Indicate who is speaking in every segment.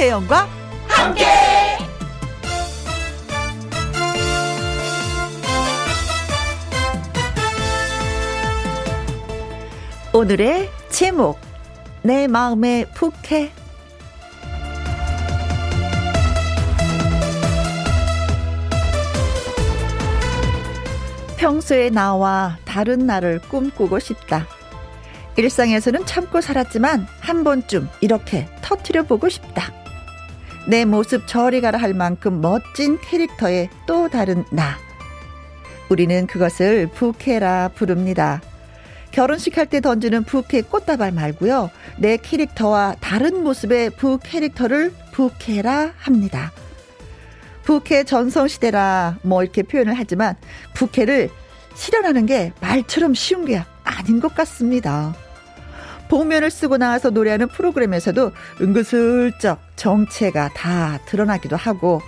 Speaker 1: 김혜영과 함께. 오늘의 제목 내 마음의 부캐 평소에 나와 다른 나를 꿈꾸고 싶다. 일상에서는 참고 살았지만 한 번쯤 이렇게 터트려 보고 싶다. 내 모습 저리 가라 할 만큼 멋진 캐릭터의 또 다른 나. 우리는 그것을 부캐라 부릅니다. 결혼식 할 때 던지는 부캐 꽃다발 말고요. 내 캐릭터와 다른 모습의 부 캐릭터를 부캐라 합니다. 부캐 전성시대라 뭐 이렇게 표현을 하지만 부캐를 실현하는 게 말처럼 쉬운 게 아닌 것 같습니다. 복면을 쓰고 나와서 노래하는 프로그램에서도 은근슬쩍 정체가 다 드러나기도 하고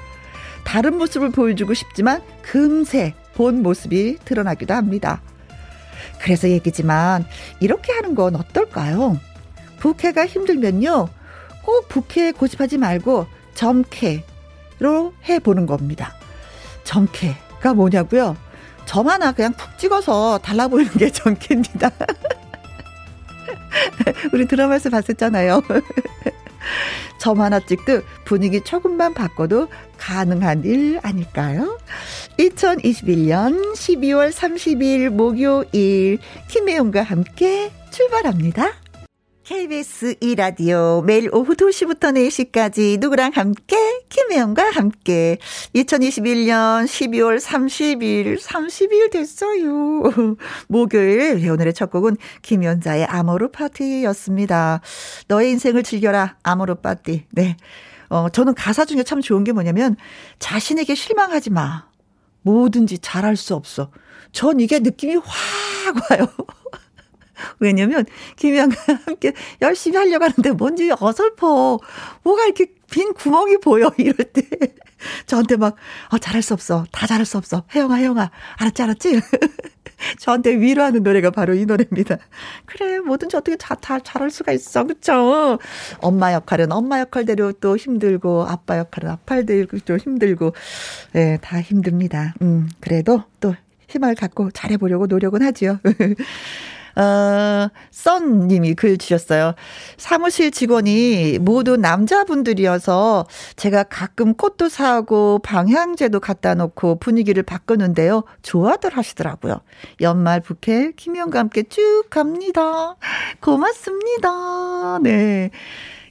Speaker 1: 다른 모습을 보여주고 싶지만 금세 본 모습이 드러나기도 합니다. 그래서 얘기지만 이렇게 하는 건 어떨까요? 부캐가 힘들면요. 꼭 부캐 고집하지 말고 점캐로 해보는 겁니다. 점캐가 뭐냐고요? 점 하나 그냥 푹 찍어서 달라 보이는 게 점캐입니다. 우리 드라마에서 봤었잖아요. 점 하나 찍듯 분위기 조금만 바꿔도 가능한 일 아닐까요? 2021년 12월 30일 목요일 김혜영과 함께 출발합니다. KBS 2라디오 매일 오후 2시부터 4시까지 누구랑 함께 김혜영과 함께 2021년 12월 30일 30일 됐어요. 목요일 오늘의 첫 곡은 김연자의 아모르 파티였습니다. 너의 인생을 즐겨라 아모르 파티. 네. 어 저는 가사 중에 참 좋은 게 뭐냐면 자신에게 실망하지 마. 뭐든지 잘할 수 없어. 전 이게 느낌이 확 와요. 왜냐면 김희영과 함께 열심히 하려고 하는데 뭔지 어설퍼. 뭐가 이렇게 빈 구멍이 보여 이럴 때 저한테 막 어, 잘할 수 없어. 다 잘할 수 없어. 혜영아 혜영아 알았지 알았지? 저한테 위로하는 노래가 바로 이 노래입니다. 그래 뭐든지 어떻게 다, 다 잘할 수가 있어 그쵸? 엄마 역할은 엄마 역할대로 또 힘들고 아빠 역할은 아빠대로 또 힘들고 예, 다 힘듭니다. 음 그래도 또 힘을 갖고 잘해보려고 노력은 하지요. 어, 썬님이 글 주셨어요. 사무실 직원이 모두 남자분들이어서 제가 가끔 꽃도 사고 방향제도 갖다 놓고 분위기를 바꾸는데요. 좋아들 하시더라고요. 연말 부캐 김영과 함께 쭉 갑니다. 고맙습니다. 네.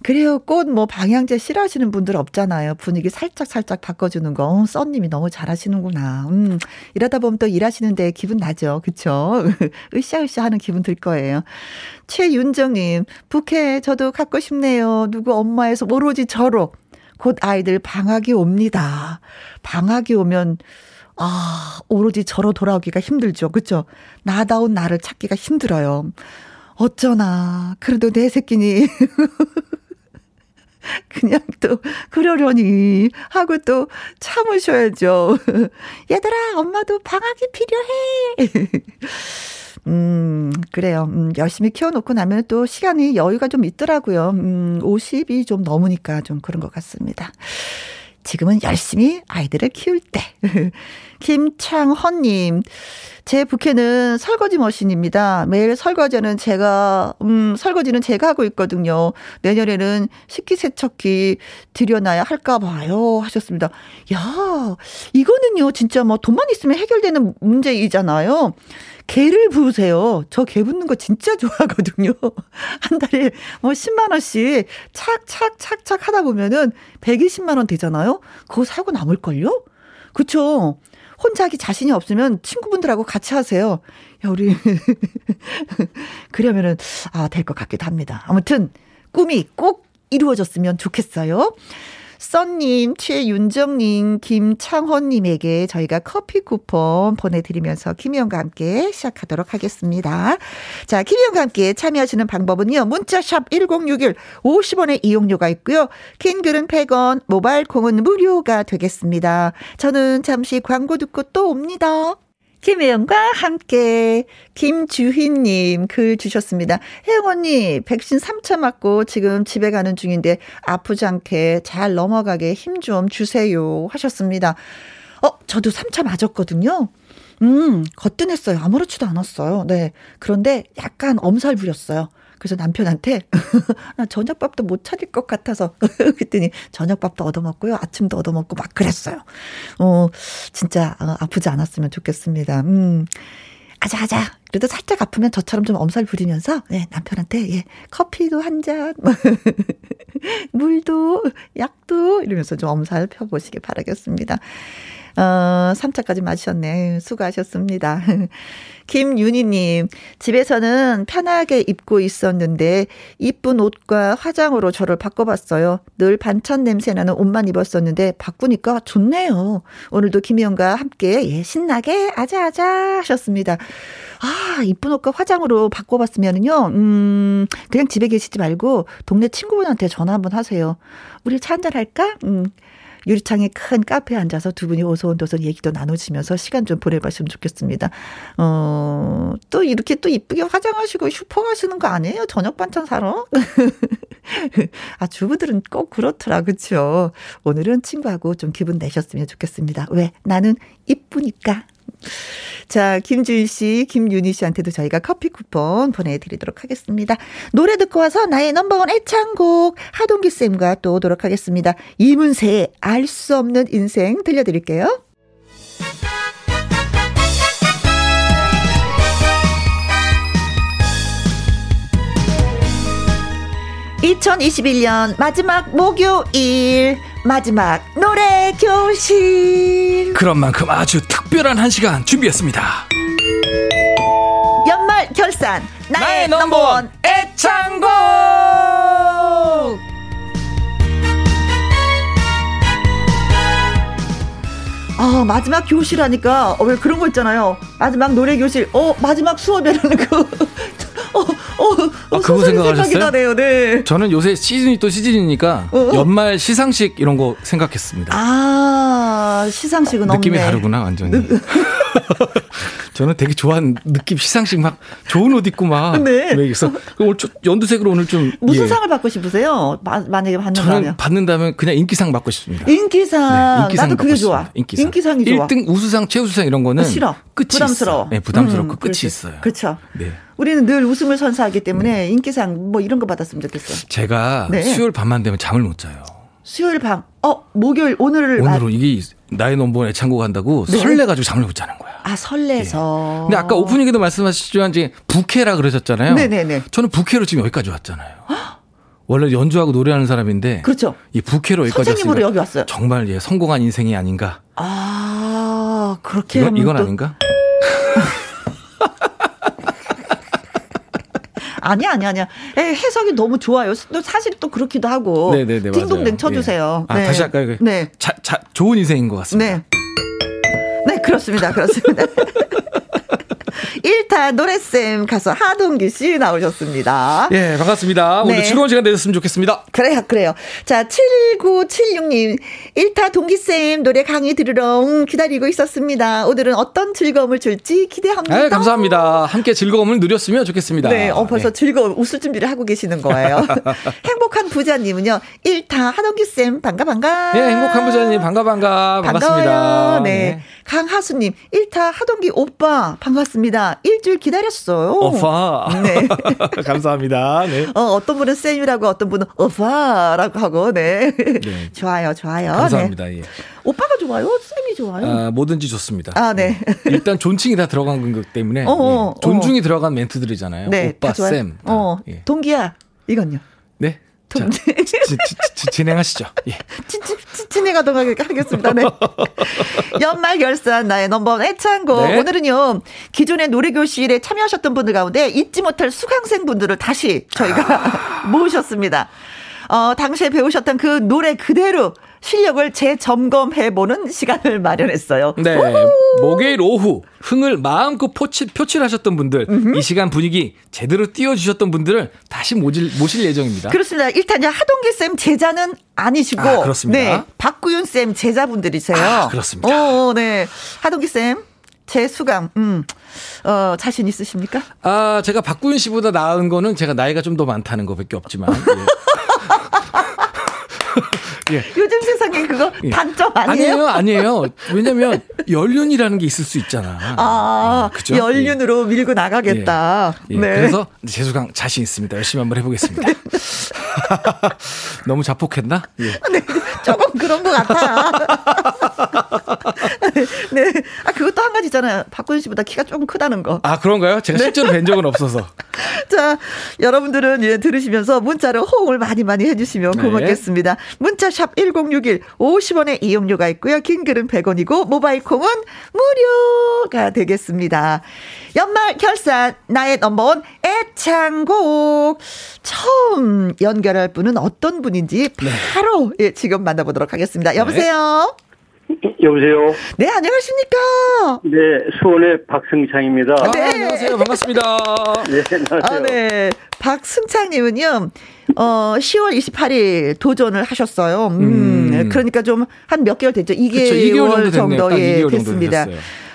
Speaker 1: 그래요. 꽃 뭐 방향제 싫어하시는 분들 없잖아요. 분위기 살짝 살짝 바꿔주는 거. 어, 썬님이 너무 잘하시는구나. 음, 이러다 보면 또 일하시는데 기분 나죠. 그쵸? 으쌰으쌰 하는 기분 들 거예요. 최윤정님, 부캐 저도 갖고 싶네요. 누구 엄마에서 오로지 저로. 곧 아이들 방학이 옵니다. 방학이 오면 아, 오로지 저로 돌아오기가 힘들죠. 그쵸? 나다운 나를 찾기가 힘들어요. 어쩌나. 그래도 내 새끼니. 그냥 또 그러려니 하고 또 참으셔야죠. 얘들아, 엄마도 방학이 필요해. 음, 그래요. 음, 열심히 키워놓고 나면 또 시간이 여유가 좀 있더라고요. 음, 50이 좀 넘으니까 좀 그런 것 같습니다. 지금은 열심히 아이들을 키울 때. 김창헌님, 제 부캐는 설거지 머신입니다. 매일 설거지는 제가, 음, 설거지는 제가 하고 있거든요. 내년에는 식기세척기 들여놔야 할까 봐요. 하셨습니다. 야, 이거는요, 진짜 뭐 돈만 있으면 해결되는 문제이잖아요. 개를 부으세요. 저개 붓는 거 진짜 좋아하거든요. 한 달에 뭐 10만 원씩 착착착착 하다 보면은 120만 원 되잖아요? 그거 사고 남을 걸요? 그쵸? 혼자 하기 자신이 없으면 친구분들하고 같이 하세요. 야, 우리. 그러면은, 아, 될 것 같기도 합니다. 아무튼, 꿈이 꼭 이루어졌으면 좋겠어요. 썬님, 최윤정님, 김창헌님에게 저희가 커피 쿠폰 보내드리면서 김희영과 함께 시작하도록 하겠습니다. 자, 김희영과 함께 참여하시는 방법은요. 문자샵 1061 50원의 이용료가 있고요. 킹글은 100원, 모바일 콩은 무료가 되겠습니다. 저는 잠시 광고 듣고 또 옵니다. 김혜영과 함께 김주희님 글 주셨습니다. 혜영 언니 백신 3차 맞고 지금 집에 가는 중인데 아프지 않게 잘 넘어가게 힘 좀 주세요 하셨습니다. 어 저도 3차 맞았거든요. 음 거뜬했어요. 아무렇지도 않았어요. 네 그런데 약간 엄살 부렸어요. 그래서 남편한테 나 저녁밥도 못 차릴 것 같아서 그랬더니 저녁밥도 얻어먹고요. 아침도 얻어먹고 막 그랬어요. 어, 진짜 어, 아프지 않았으면 좋겠습니다. 음. 아자아자. 그래도 살짝 아프면 저처럼 좀 엄살 부리면서 예, 남편한테 예, 커피도 한 잔, 물도, 약도 이러면서 좀 엄살 펴보시기 바라겠습니다. 어, 3차까지 마셨네. 수고하셨습니다. 김윤희님, 집에서는 편하게 입고 있었는데, 이쁜 옷과 화장으로 저를 바꿔봤어요. 늘 반찬 냄새 나는 옷만 입었었는데, 바꾸니까 좋네요. 오늘도 김희영과 함께, 예, 신나게 아자아자 하셨습니다. 아, 이쁜 옷과 화장으로 바꿔봤으면은요, 음, 그냥 집에 계시지 말고, 동네 친구분한테 전화 한번 하세요. 우리 차 한잔 할까? 음, 유리창에 큰 카페에 앉아서 두 분이 오손도손 얘기도 나누시면서 시간 좀 보내봤으면 좋겠습니다. 어, 또 이렇게 또 이쁘게 화장하시고 슈퍼 가시는 거 아니에요? 저녁 반찬 사러? 아, 주부들은 꼭 그렇더라, 그쵸? 오늘은 친구하고 좀 기분 내셨으면 좋겠습니다. 왜? 나는 이쁘니까. 자, 김주일 씨, 김윤희 씨한테도 저희가 커피 쿠폰 보내드리도록 하겠습니다. 노래 듣고 와서 나의 넘버원 애창곡 하동기 쌤과 또 오도록 하겠습니다. 이문세의 알 수 없는 인생 들려드릴게요. 2021년 마지막 목요일 마지막 노래 교실.
Speaker 2: 그런 만큼 아주 특별한 한 시간 준비했습니다.
Speaker 1: 연말 결산 나의, 나의 넘버원 애창곡! 아 마지막 교실 하니까 어, 왜 그런 거 있잖아요. 마지막 노래 교실 어 마지막 수업이라는 그 어, 어,
Speaker 2: 아, 그거 생각하셨어요? 나네요, 네. 저는 요새 시즌이 또 시즌이니까 어, 어. 연말 시상식 이런 거 생각했습니다.
Speaker 1: 아, 시상식은
Speaker 2: 느낌이
Speaker 1: 없네.
Speaker 2: 다르구나, 완전히. 저는 되게 좋아하는 느낌 시상식 막 좋은 옷 입고 막 네. 그래서 오늘 좀 연두색으로 오늘 좀
Speaker 1: 무슨 예. 상을 받고 싶으세요? 마, 만약에 받는다면
Speaker 2: 저는 받는다면 그냥 인기상 받고 싶습니다.
Speaker 1: 인기상. 네, 인기상 나도 그게 좋아. 인기상. 인기상이 좋아.
Speaker 2: 1등 우수상 최우수상 이런 거는
Speaker 1: 싫어. 끝이 부담스러워.
Speaker 2: 있어. 네, 부담스럽고 음, 끝이 그렇지. 있어요.
Speaker 1: 그렇죠. 네. 우리는 늘 웃음을 선사하기 때문에 네. 인기상 뭐 이런 거 받았으면 좋겠어요.
Speaker 2: 제가 네. 수요일 밤만 되면 잠을 못 자요.
Speaker 1: 수요일 밤. 어, 목요일 오늘을
Speaker 2: 오늘로 이게 나의 넘버원 애창곡 한다고 네. 설레가지고 잠을 못 자는 거야.
Speaker 1: 아 설레서.
Speaker 2: 예. 근데 아까 오프닝에도 말씀하셨지만 이제 부캐라 그러셨잖아요. 네네네. 저는 부캐로 지금 여기까지 왔잖아요. 원래 연주하고 노래하는 사람인데.
Speaker 1: 그렇죠.
Speaker 2: 이 부캐로 여기까지
Speaker 1: 선생님으로 여기 왔어요.
Speaker 2: 정말 예 성공한 인생이 아닌가.
Speaker 1: 아 그렇게
Speaker 2: 이건, 이건 또... 아닌가?
Speaker 1: 아니야, 아니야, 아니야. 해석이 너무 좋아요. 또 사실 또 그렇기도 하고. 네네네. 딩동댕 쳐주세요.
Speaker 2: 예. 아, 네. 다시 할까요? 네. 자, 자, 좋은 인생인 것 같습니다.
Speaker 1: 네. 네, 그렇습니다. 그렇습니다. 1타 노래쌤 가수 하동기 씨 나오셨습니다.
Speaker 2: 예, 반갑습니다. 오늘 네. 즐거운 시간 되셨으면 좋겠습니다.
Speaker 1: 그래요, 그래요. 자, 7976님, 1타 동기쌤 노래 강의 들으러 기다리고 있었습니다. 오늘은 어떤 즐거움을 줄지 기대합니다.
Speaker 2: 네, 감사합니다. 함께 즐거움을 누렸으면 좋겠습니다.
Speaker 1: 네, 어, 벌써 네. 즐거운 웃을 준비를 하고 계시는 거예요. 행복한 부자님은요, 1타 하동기쌤 반가, 반가.
Speaker 2: 네, 행복한 부자님 반가, 반가. 반갑습니다.
Speaker 1: 반가워요. 네. 네. 강하수님, 1타 하동기 오빠 반갑습니다. 일주일 기다렸어요.
Speaker 2: 오빠. 네. 감사합니다. 네.
Speaker 1: 어, 어떤 분은 쌤이라고 어떤 분은 오빠라고 하고, 네. 네. 좋아요, 좋아요.
Speaker 2: 감사합니다.
Speaker 1: 네.
Speaker 2: 예.
Speaker 1: 오빠가 좋아요? 쌤이 좋아요?
Speaker 2: 아, 뭐든지 좋습니다.
Speaker 1: 아, 네.
Speaker 2: 네. 일단 존칭이 다 들어간 거기 때문에 어, 어, 예. 존중이 어. 들어간 멘트들이잖아요. 네, 오빠, 쌤.
Speaker 1: 어, 예. 동기야. 이건요.
Speaker 2: 네. 자, 지, 지, 진행하시죠. 예.
Speaker 1: 진행하도록 하겠습니다. 네. 연말 결산 나의 넘버원 애창곡. 네. 오늘은요, 기존의 노래교실에 참여하셨던 분들 가운데 잊지 못할 수강생 분들을 다시 저희가 모으셨습니다. 어, 당시에 배우셨던 그 노래 그대로 실력을 재점검해보는 시간을 마련했어요.
Speaker 2: 네. 목요일 오후 흥을 마음껏 표출, 표출하셨던 분들, 음흠. 이 시간 분위기 제대로 띄워주셨던 분들을 다시 모실, 모실 예정입니다.
Speaker 1: 그렇습니다. 일단 하동기 쌤 제자는 아니시고, 아,
Speaker 2: 그렇습니다.
Speaker 1: 네. 박구윤 쌤 제자분들이세요.
Speaker 2: 아, 그렇습니다.
Speaker 1: 어, 네. 하동기 쌤. 재수강, 음, 어, 자신 있으십니까?
Speaker 2: 아, 제가 박구윤 씨보다 나은 거는 제가 나이가 좀 더 많다는 거밖에 없지만. 예.
Speaker 1: 예. 요즘 세상에 그거 예. 단점 아니에요?
Speaker 2: 아니에요, 아니에요. 왜냐면 연륜이라는 게 있을 수 있잖아.
Speaker 1: 아, 어, 그죠? 연륜으로 예. 밀고 나가겠다.
Speaker 2: 예. 예. 네. 그래서 재수강 자신 있습니다. 열심히 한번 해보겠습니다. 네. 너무 자폭했나? 예.
Speaker 1: 네, 조금 그런 것 같아요. 네. 아, 그것도 한 가지잖아요. 박구윤 씨보다 키가 조금 크다는 거.
Speaker 2: 아, 그런가요? 제가 네. 실제로 뵌 적은 없어서.
Speaker 1: 자, 여러분들은 예, 들으시면서 문자로 호응을 많이 많이 해주시면 네. 고맙겠습니다. 네. 문자샵 1061 50원의 이용료가 있고요. 긴 글은 100원이고 모바일 콩은 무료가 되겠습니다. 연말 결산 나의 넘버원 애창곡 처음 연결할 분은 어떤 분인지 네. 바로 네. 예, 지금 만나보도록 하겠습니다. 여보세요.
Speaker 3: 여보세요.
Speaker 1: 네, 안녕하십니까?
Speaker 3: 네, 수원의 박승창입니다.
Speaker 2: 아, 네, 안녕하세요. 반갑습니다.
Speaker 3: 네, 안녕하세요. 아, 네.
Speaker 1: 박승창님은요, 어, 10월 28일 도전을 하셨어요. 음, 음. 그러니까 좀 한 몇 개월 됐죠. 2개월, 그쵸, 2개월 정도, 예, 됐습니다.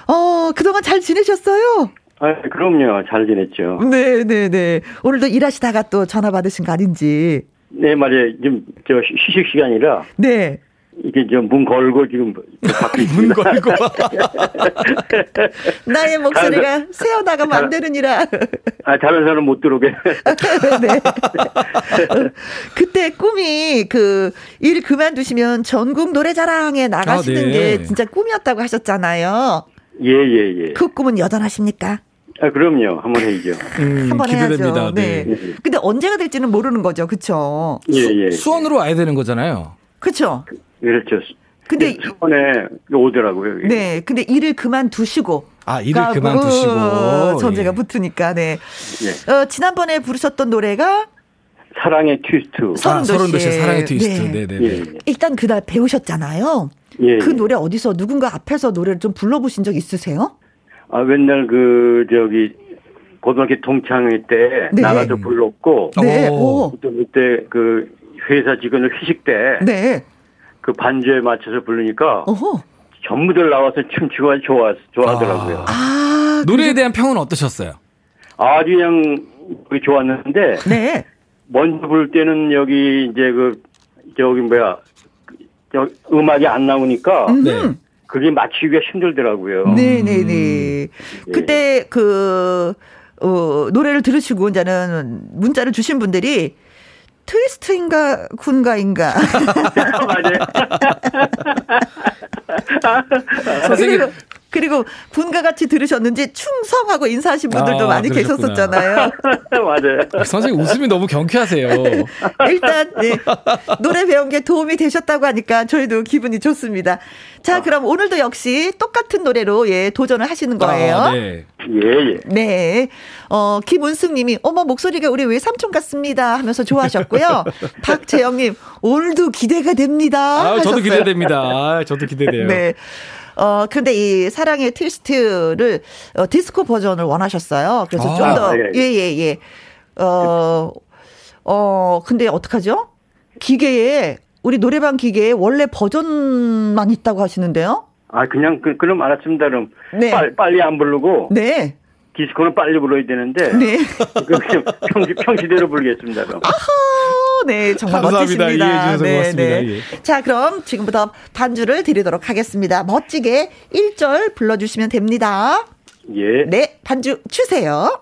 Speaker 1: 어, 그동안 잘 지내셨어요?
Speaker 3: 아, 그럼요. 잘 지냈죠.
Speaker 1: 네, 네, 네. 오늘도 일하시다가 또 전화 받으신 거 아닌지.
Speaker 3: 네, 맞아요. 지금 저 휴식 시간이라.
Speaker 1: 네.
Speaker 3: 이게 좀 문 걸고 지금 밖에
Speaker 2: 문 걸고
Speaker 1: 나의 목소리가 새어 나가면 안 되느니라.
Speaker 3: 아 다른 사람 못 들어오게. 네.
Speaker 1: 그때 꿈이 그 일 그만두시면 전국 노래자랑에 나가시는 아, 네. 게 진짜 꿈이었다고 하셨잖아요.
Speaker 3: 예예예. 예, 예.
Speaker 1: 그 꿈은 여전하십니까?
Speaker 3: 아, 그럼요. 한번 해야죠.
Speaker 2: 음, 한번 기대됩니다. 해야죠. 네.
Speaker 1: 네. 근데 언제가 될지는 모르는 거죠. 그쵸?
Speaker 3: 예, 예.
Speaker 2: 수원으로 와야 되는 거잖아요.
Speaker 1: 그쵸?
Speaker 3: 그렇죠. 근데 수원에 오더라고요. 여기.
Speaker 1: 네, 근데 일을 그만두시고
Speaker 2: 아 일을 그만두시고 어,
Speaker 1: 전제가 예. 붙으니까 네. 예. 어, 지난번에 부르셨던 노래가
Speaker 3: 사랑의 트위스트.
Speaker 2: 서른도 아, 씨 사랑의 트위스트. 네, 네, 네. 예.
Speaker 1: 일단 그날 배우셨잖아요. 예. 그 노래 어디서 누군가 앞에서 노래를 좀 불러보신 적 있으세요?
Speaker 3: 아 맨날 그 저기 고등학교 동창회 때 네. 나가서 불렀고 네. 또 그때 그 회사 직원을 회식 때 네. 그 반주에 맞춰서 부르니까 어허. 전부들 나와서 춤추고 좋아 좋아하더라고요. 아,
Speaker 2: 아 노래에 대한 평은 어떠셨어요?
Speaker 3: 아주 그냥 좋았는데 네. 먼저 부를 때는 여기 이제 그 저기 뭐야 저 음악이 안 나오니까 네. 그게 맞추기가 힘들더라고요.
Speaker 1: 네네네. 음. 네. 그때 그 어, 노래를 들으시고 이제는 문자를 주신 분들이 트위스트인가 군가인가.
Speaker 3: 맞아요.
Speaker 1: 선생님. 그리고 군과 같이 들으셨는지 충성하고 인사하신 분들도 아, 많이 그러셨구나. 계셨었잖아요.
Speaker 3: 맞아요.
Speaker 2: 선생님 웃음이 너무 경쾌하세요.
Speaker 1: 일단 네, 노래 배운 게 도움이 되셨다고 하니까 저희도 기분이 좋습니다. 자, 아. 그럼 오늘도 역시 똑같은 노래로 예, 도전을 하시는 거예요. 아, 네.
Speaker 3: 예, 예.
Speaker 1: 네. 어, 김은숙 님이 어머 목소리가 우리 외삼촌 같습니다 하면서 좋아하셨고요. 박재영 님, 오늘도 기대가 됩니다. 아,
Speaker 2: 저도 기대됩니다. 아, 저도 기대돼요.
Speaker 1: 네. 어, 근데 이 사랑의 트위스트를 어, 디스코 버전을 원하셨어요. 그래서 아, 좀 더, 예, 예, 예. 예. 어, 어, 근데 어떡하죠? 기계에, 우리 노래방 기계에 원래 버전만 있다고 하시는데요?
Speaker 3: 아, 그냥, 그, 그럼 알았습니다. 그럼. 네. 빨리, 빨리 안 부르고.
Speaker 1: 네.
Speaker 3: 디스코는 빨리 불러야 되는데. 네. 평시, 평시대로 부르겠습니다. 그럼.
Speaker 1: 아하! 네, 정말 감사합니다. 멋지십니다.
Speaker 2: 이해해 주셔서 네, 고맙습니다. 네.
Speaker 1: 예. 자, 그럼 지금부터 반주를 드리도록 하겠습니다. 멋지게 1절 불러주시면 됩니다.
Speaker 3: 예.
Speaker 1: 네, 반주 주세요.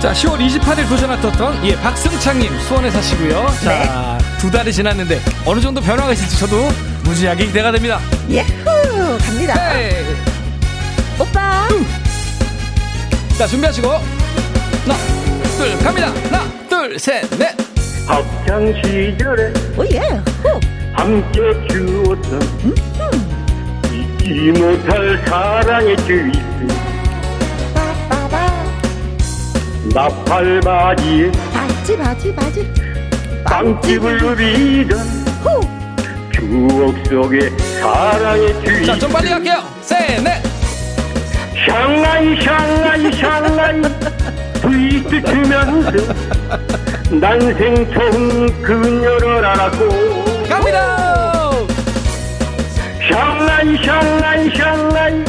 Speaker 2: 자, 10월 28일 도전하셨던 예, 박승창님 수원에 사시고요. 자, 네. 두 달이 지났는데 어느 정도 변화가 있을지 저도 무지하게 기대가 됩니다.
Speaker 1: 예후 갑니다. 네. 오빠. 음.
Speaker 2: 자, 준비하시고 하나, 둘, 갑니다. 하나, 둘, 셋, 넷.
Speaker 3: 학창 시절에
Speaker 1: 오예. 후.
Speaker 3: 함께 주었던 음. 잊지 못할 사랑의 주위스 나팔바지에
Speaker 1: 바지 바지 바지
Speaker 3: 빵집을 누비던 추억 속에 사랑의 주인
Speaker 2: 자좀 빨리 갈게요 셋넷
Speaker 3: 샹하이 샹하이 샹하이. 트위스트 추면서 난생 처음 그녀를 알았고.
Speaker 2: 갑니다.
Speaker 3: 샹하이 샹하이 샹하이.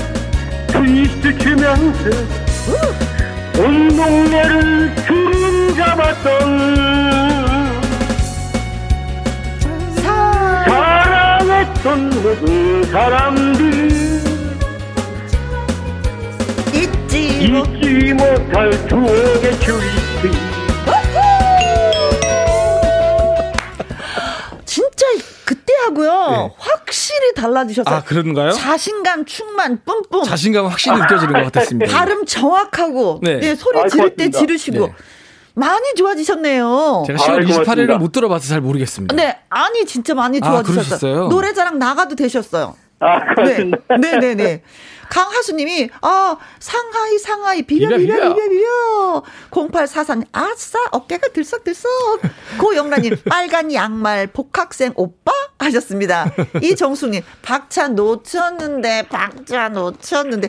Speaker 3: 트위스트 추면서 온 동네를 주름 잡았던 사랑했던 모든 사람들 잊지, 못할 추억의 트위스트
Speaker 1: 그때 하고요 네. 확실히 달라지셨어요.
Speaker 2: 아 그런가요?
Speaker 1: 자신감 충만 뿜뿜.
Speaker 2: 자신감 확실히 느껴지는 것 같았습니다.
Speaker 1: 발음 정확하고 네. 네 소리 아, 지를 때 지르시고. 네. 많이 좋아지셨네요.
Speaker 2: 제가 10월 28일을 못 들어봐서 잘 모르겠습니다.
Speaker 1: 네, 아니 진짜 많이 아, 좋아지셨어요. 아, 노래자랑 나가도 되셨어요.
Speaker 3: 아.
Speaker 1: 네, 네, 네. 네. 강하수님이 아 상하이 상하이 비벼 비벼 비벼 비벼, 비벼. 0844 아싸 어깨가 들썩들썩 고영란님 빨간 양말 복학생 오빠 하셨습니다. 이정숙님 박차 놓쳤는데 박자 놓쳤는데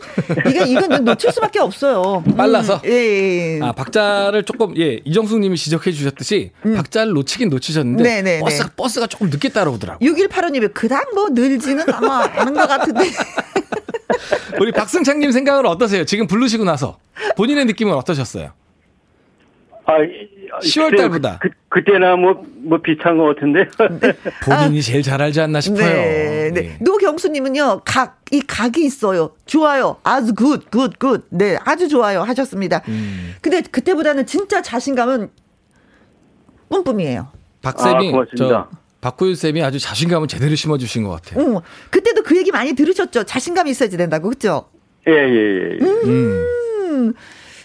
Speaker 1: 이게 이건 놓칠 수밖에 없어요.
Speaker 2: 음, 빨라서. 음, 예, 예. 아 박자를 조금 예 이정숙님이 지적해 주셨듯이 음. 박자를 놓치긴 놓치셨는데 네네, 네, 네. 버스가 버스가 조금 늦게 따라오더라고요.
Speaker 1: 6185님이 그닥 뭐 늘지는 아마 않은 것 같은데.
Speaker 2: 우리 박승창님 생각은 어떠세요? 지금 부르시고 나서 본인의 느낌은 어떠셨어요?
Speaker 3: 아, 10월
Speaker 2: 달보다.
Speaker 3: 그, 그, 때나 뭐, 뭐 비슷한 것 같은데. 네.
Speaker 2: 본인이 아, 제일 잘 알지 않나 싶어요. 네.
Speaker 1: 네. 네. 노경수님은요, 각, 이 각이 있어요. 좋아요. 아주 good, good, good. 네, 아주 좋아요. 하셨습니다. 음. 근데 그때보다는 진짜 자신감은 뿜뿜이에요.
Speaker 2: 박쌤이. 아, 고맙습니다. 저 박구윤 쌤이 아주 자신감을 제대로 심어주신 것 같아요.
Speaker 1: 응. 그때도 그 얘기 많이 들으셨죠? 자신감이 있어야지 된다고, 그죠?
Speaker 3: 예, 예, 예. 예.
Speaker 1: 음. 음.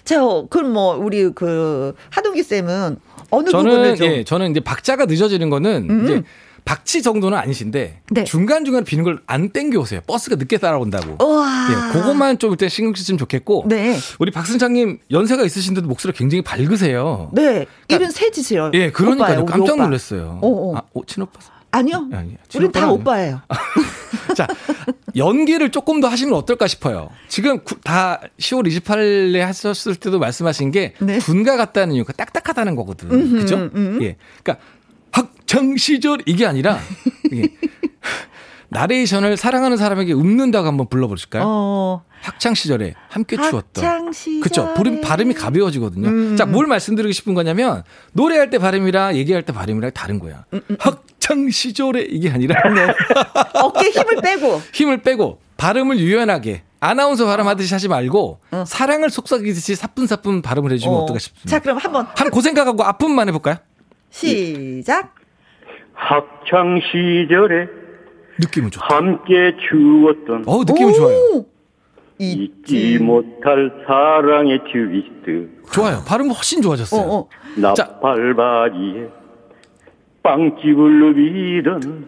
Speaker 1: 자, 그럼 뭐, 우리 그, 하동기 쌤은 어느
Speaker 2: 저는,
Speaker 1: 부분을 좀. 예,
Speaker 2: 저는 이제 박자가 늦어지는 거는 음. 이제 박치 정도는 아니신데 네. 중간 중간 비는 걸 안 땡겨 오세요. 버스가 늦게 따라온다고. 예, 그것만 좀 일단 신경 쓰시면 좋겠고. 네. 우리 박승창님 연세가 있으신데도 목소리 굉장히 밝으세요.
Speaker 1: 네. 이런 세지세요.
Speaker 2: 예, 그러니까요. 깜짝 놀랐어요. 어, 어. 아, 어, 친오빠.
Speaker 1: 아니요. 아니, 우리 다 오빠예요.
Speaker 2: 자, 연기를 조금 더 하시면 어떨까 싶어요. 지금 구, 다 10월 28일에 하셨을 때도 말씀하신 게 네. 군가 같다는 이유가 딱딱하다는 거거든. 음흠, 그죠? 음. 예. 그러니까 학창 시절 이게 아니라 이게 나레이션을 사랑하는 사람에게 읊는다고 한번 불러보실까요? 어. 학창 시절에 함께 추었던. 그렇죠. 발음, 발음이 가벼워지거든요. 음. 자, 뭘 말씀드리고 싶은 거냐면 노래할 때 발음이랑 얘기할 때 발음이랑 다른 거야. 음, 음, 음. 학창 시절에 이게 아니라 네.
Speaker 1: 어깨 힘을 빼고
Speaker 2: 힘을 빼고 발음을 유연하게 아나운서 발음하듯이 하지 말고 어. 사랑을 속삭이듯이 사뿐사뿐 발음을 해주면 어. 어떨까 싶습니다.
Speaker 1: 자, 그럼 한번
Speaker 2: 한 고 생각하고 아픔만 해볼까요?
Speaker 1: 시작.
Speaker 3: 학창 시절에
Speaker 2: 느낌은 좋다.
Speaker 3: 함께 추었던.
Speaker 2: 어, 느낌은 좋아요.
Speaker 3: 잊지 못할 사랑의 트위스트.
Speaker 2: 좋아요. 발음 훨씬 좋아졌어요. 어, 어.
Speaker 3: 나팔바리에 빵집을 누비던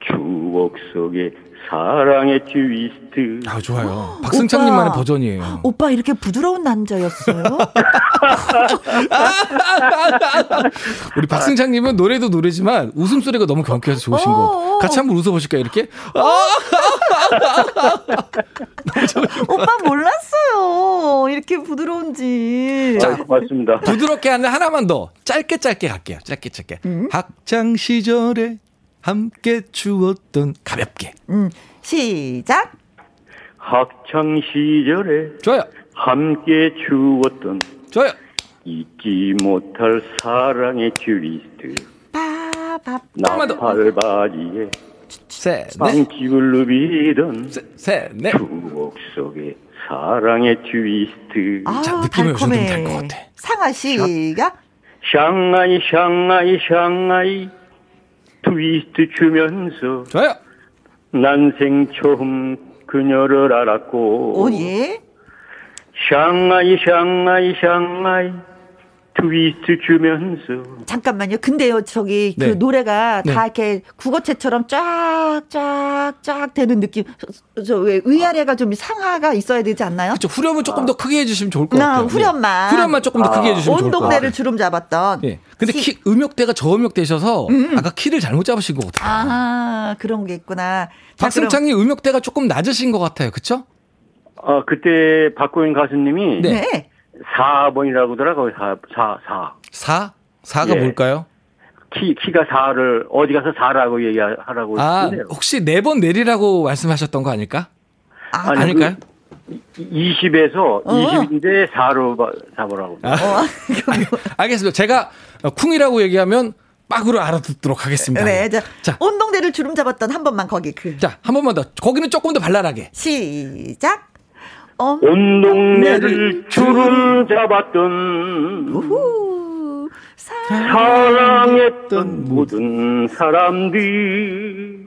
Speaker 3: 추 억 속에 사랑의 트위스트.
Speaker 2: 아, 좋아요. 박승창님만의 버전이에요.
Speaker 1: 오빠 이렇게 부드러운 남자였어요?
Speaker 2: 우리 박승창님은 노래도 노래지만 웃음소리가 너무 경쾌해서 좋으신 거. 어, 어. 같이 한번 웃어보실까요, 이렇게?
Speaker 1: 오빠 몰랐어요. 이렇게 부드러운지.
Speaker 3: 자, 맞습니다.
Speaker 2: 부드럽게 하는 하나만 더. 짧게 짧게 갈게요. 짧게 짧게. 음? 학창 시절에 함께 추었던 가볍게.
Speaker 1: 음, 시작.
Speaker 3: 학창 시절에
Speaker 2: 좋아요.
Speaker 3: 함께 추었던
Speaker 2: 좋아요.
Speaker 3: 잊지 못할 사랑의 듀리스트. 나팔바지에 빵집을 누비던
Speaker 2: 셋넷
Speaker 3: 추억 속에 사랑의 트위스트.
Speaker 2: 아, 자, 느낌을 좀될것 같아.
Speaker 1: 상아 씨가
Speaker 3: 샹하이 샹하이 샹하이 트위스트 추면서
Speaker 2: 좋아요.
Speaker 3: 난생 처음 그녀를 알았고
Speaker 1: oh yeah.
Speaker 3: 샹하이 샹하이 샹하이 트위스트 추면서
Speaker 1: 잠깐만요. 근데요, 저기 그 네. 그 노래가 네. 다 이렇게 국어체처럼 쫙쫙쫙 되는 느낌. 저 왜 위아래가 좀 상하가 있어야 되지 않나요?
Speaker 2: 그렇죠. 후렴은 조금 더 크게 해주시면 좋을 것 같아요.
Speaker 1: 후렴만.
Speaker 2: 네. 후렴만 조금 더 크게 해주시면 좋을 것 같아요.
Speaker 1: 온동대를 주름 잡았던.
Speaker 2: 네. 근데 키, 음역대가 저음역대셔서 음, 음. 아까 키를 잘못 잡으신 것 같아요.
Speaker 1: 아 그런 게 있구나.
Speaker 2: 박승창님 음역대가 조금 낮으신 것 같아요. 그렇죠?
Speaker 3: 어 그때 박고인 가수님이 네. 4번이라고 하더라고요. 4, 4, 4.
Speaker 2: 4? 4가 예. 뭘까요?
Speaker 3: 키, 키가 4를, 어디 가서 4라고 얘기하라고.
Speaker 2: 아, 했네요. 혹시 네번 내리라고 말씀하셨던 거 아닐까?
Speaker 3: 아, 아니, 아닐까요? 그 20에서 어. 20인데 4로 잡으라고. 아. 어.
Speaker 2: 알겠습니다. 제가 쿵이라고 얘기하면 빡으로 알아듣도록 하겠습니다.
Speaker 1: 네, 자, 자. 운동대를 주름 잡았던 한 번만 거기 그.
Speaker 2: 자, 한 번만 더. 거기는 조금 더 발랄하게.
Speaker 1: 시작.
Speaker 3: 온 동네를 주름 잡았던 우후, 사랑했던 모든 사람들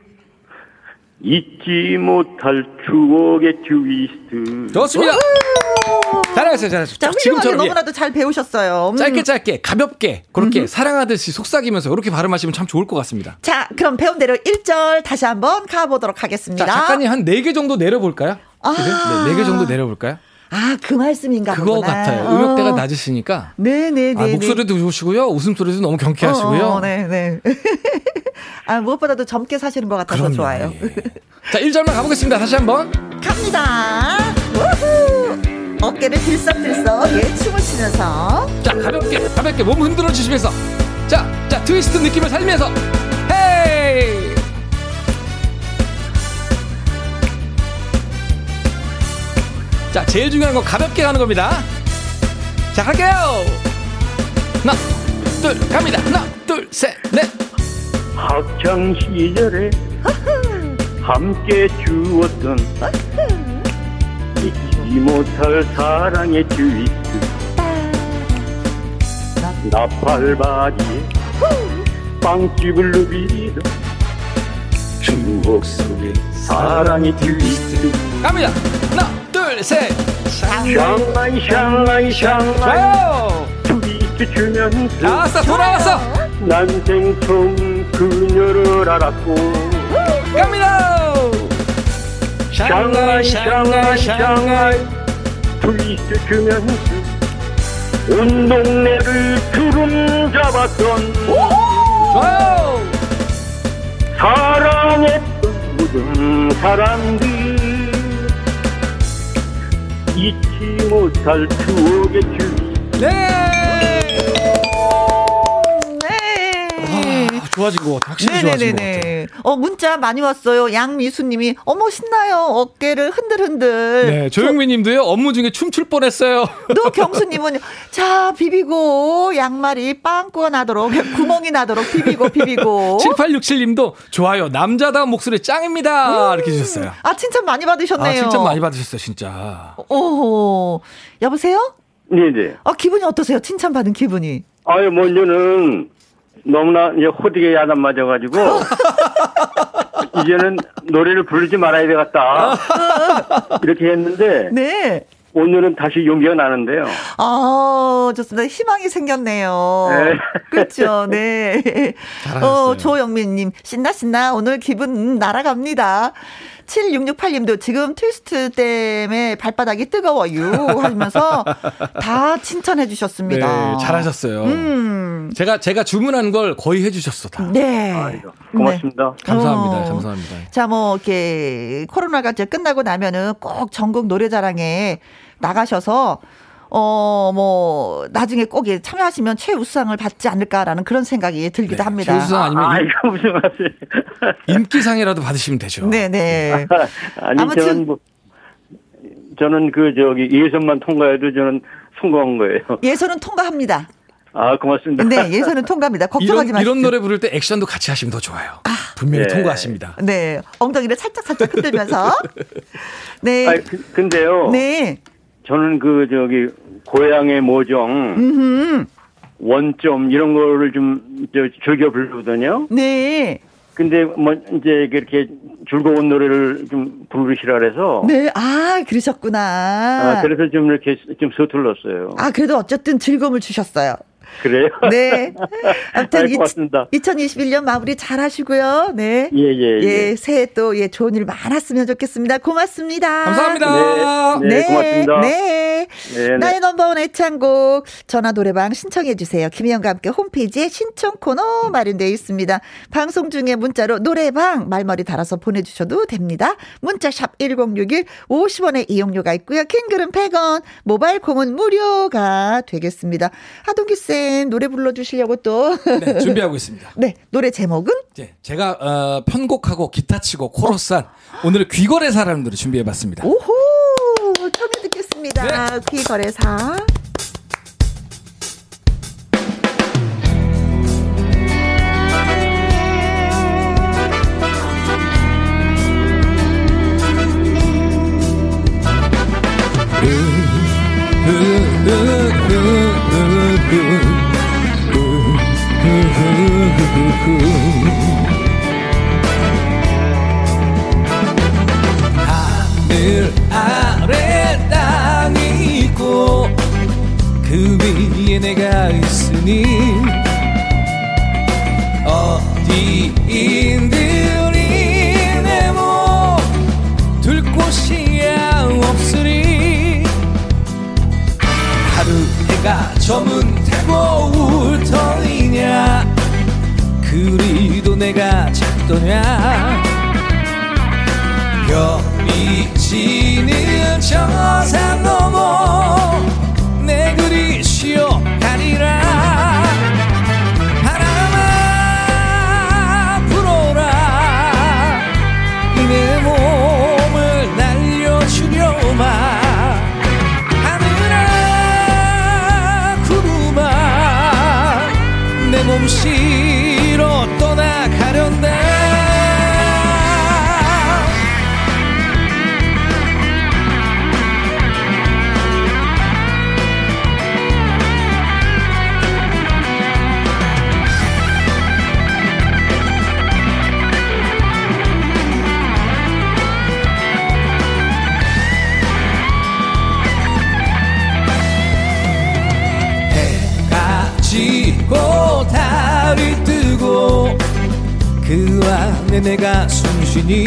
Speaker 3: 잊지 못할 추억의 트위스트.
Speaker 2: 좋습니다. 잘하셨어요, 잘하셨어요.
Speaker 1: 자, 지금처럼 너무나도 잘 배우셨어요.
Speaker 2: 음. 짧게 짧게 가볍게 그렇게 음. 사랑하듯이 속삭이면서 이렇게 발음하시면 참 좋을 것 같습니다.
Speaker 1: 자, 그럼 배운 대로 1절 다시 한번 가보도록 하겠습니다.
Speaker 2: 자, 작가님 한 4개 정도 내려볼까요? 아. 네, 4개 정도 내려볼까요?
Speaker 1: 아, 그 말씀인가
Speaker 2: 그거 보구나. 같아요. 음역대가 어. 낮으시니까.
Speaker 1: 네 네네. 네,
Speaker 2: 아, 네. 목소리도 좋으시고요. 웃음소리도 너무 경쾌하시고요. 어,
Speaker 1: 네네. 네. 아, 무엇보다도 젊게 사시는 것 같아서 그럼요. 좋아요. 예.
Speaker 2: 자, 1절만 가보겠습니다. 다시 한 번.
Speaker 1: 갑니다. 우후. 어깨를 들썩들썩, 예, 춤을 추면서.
Speaker 2: 자, 가볍게, 가볍게 몸 흔들어 주시면서. 자, 자, 트위스트 느낌을 살면서. 헤이! 자, 제일 중요한 건 가볍게 가는 겁니다. 자, 갈게요. 하나, 둘, 갑니다. 하나, 둘, 셋, 넷.
Speaker 3: 학창 시절에 함께 주었던 잊지 못할 사랑의 트위스트 나팔바지에 빵집을 누비던 추억 속의 사랑의 트위스트
Speaker 2: 갑니다. 하나, 둘, 셋.
Speaker 3: 샹라이 샹라이 샹라이. 트위스트 주면서
Speaker 2: 나왔어 돌아왔어.
Speaker 3: 난생 처음 그녀를 알았고.
Speaker 2: 갑니다.
Speaker 3: 샹라이 샹라이 샹라이 트위스트 주면서 온 동네를 주름 잡았던.
Speaker 2: 좋아요
Speaker 3: 사랑했던 모든 사람들 잊지 못할 추억의 주.
Speaker 2: 네. 좋아진 것 같아. 확실히 좋아진 것 같아.
Speaker 1: 어, 문자 많이 왔어요. 양미수님이, 어머, 신나요. 어깨를 흔들흔들.
Speaker 2: 네, 조영미 님도요, 업무 중에 춤출 뻔했어요.
Speaker 1: 노경수님은, 자, 비비고, 양말이 빵꾸가 나도록, 구멍이 나도록 비비고, 비비고.
Speaker 2: 7867 님도, 좋아요. 남자다운 목소리 짱입니다. 음. 이렇게 주셨어요.
Speaker 1: 아, 칭찬 많이 받으셨네요. 아,
Speaker 2: 칭찬 많이 받으셨어요, 진짜.
Speaker 1: 오, 여보세요?
Speaker 3: 네네.
Speaker 1: 아, 기분이 어떠세요? 칭찬 받은 기분이?
Speaker 3: 아유, 먼저는, 너무나 이제 호되게 야단 맞아가지고 이제는 노래를 부르지 말아야 되겠다 이렇게 했는데 네. 오늘은 다시 용기가 나는데요.
Speaker 1: 아, 좋습니다. 희망이 생겼네요. 네. 그렇죠. 네. 어, 조영민님, 신나, 신나. 오늘 기분 날아갑니다. 7668님도 지금 트위스트 때문에 발바닥이 뜨거워요 하면서 다 칭찬해 주셨습니다.
Speaker 2: 네, 잘하셨어요. 음. 제가 제가 주문한 걸 거의 해 주셨어 다.
Speaker 1: 네.
Speaker 3: 아이고, 고맙습니다.
Speaker 2: 네. 감사합니다. 어. 감사합니다.
Speaker 1: 자, 뭐 이렇게 코로나가 이제 끝나고 나면은 꼭 전국 노래자랑에 나가셔서 어, 뭐, 나중에 꼭 참여하시면 최우수상을 받지 않을까라는 그런 생각이 들기도 네, 합니다.
Speaker 2: 최우수상 아니면
Speaker 3: 아, 이거 무슨 말씀
Speaker 2: 인기상이라도 받으시면 되죠.
Speaker 1: 네네. 네.
Speaker 3: 아니, 아무튼. 저는 뭐, 저는 그, 저기, 예선만 통과해도 저는 성공한 거예요.
Speaker 1: 예선은 통과합니다.
Speaker 3: 아, 고맙습니다.
Speaker 1: 네, 예선은 통과합니다. 걱정하지 마시죠.
Speaker 2: 이런 노래 부를 때 액션도 같이 하시면 더 좋아요. 아, 분명히 네. 통과하십니다.
Speaker 1: 네. 엉덩이를 살짝살짝 흔들면서. 네.
Speaker 3: 아 그, 근데요.
Speaker 1: 네.
Speaker 3: 저는 그, 저기, 고향의 모정, 음흠. 원점 이런 거를 좀 즐겨 부르거든요.
Speaker 1: 네.
Speaker 3: 근데 뭐 이제 그렇게 즐거운 노래를 좀 부르시라 그래서
Speaker 1: 네, 아 그러셨구나.
Speaker 3: 아 그래서 좀 이렇게 좀 서툴렀어요.
Speaker 1: 아 그래도 어쨌든 즐거움을 주셨어요.
Speaker 3: 그래요?
Speaker 1: 네. 아무튼
Speaker 3: 네, 고맙습니다.
Speaker 1: 2021년 마무리 잘 하시고요. 네.
Speaker 3: 예, 예, 예.
Speaker 1: 예, 새해 또 예, 좋은 일 많았으면 좋겠습니다. 고맙습니다.
Speaker 2: 감사합니다.
Speaker 3: 네, 네, 네 고맙습니다.
Speaker 1: 네. 네, 네. 나의 넘버원 애창곡 전화 노래방 신청해 주세요. 김희영과 함께 홈페이지에 신청 코너 마련되어 있습니다. 방송 중에 문자로 노래방 말머리 달아서 보내주셔도 됩니다. 문자샵 1061 50원의 이용료가 있고요. 킹글은 100원, 모바일 콩은 무료가 되겠습니다. 하동기 쌤쌤 노래 불러주시려고 또.
Speaker 2: 네, 준비하고 있습니다.
Speaker 1: 네, 노래 제목은?
Speaker 2: 네, 제가 어, 편곡하고 기타 치고 코러스한 어. 오늘 귀거래 사람들을 준비해봤습니다.
Speaker 1: 오호, 처음 듣겠습니다. 네. 귀거래사.
Speaker 2: 내가 있으니 어디인들이 내몸둘 곳이야 없으리 하루 해가 저문 태고 울 터이냐? 그리도 내가 찾더냐? 별이 지는 저 내 내가 숨쉬니?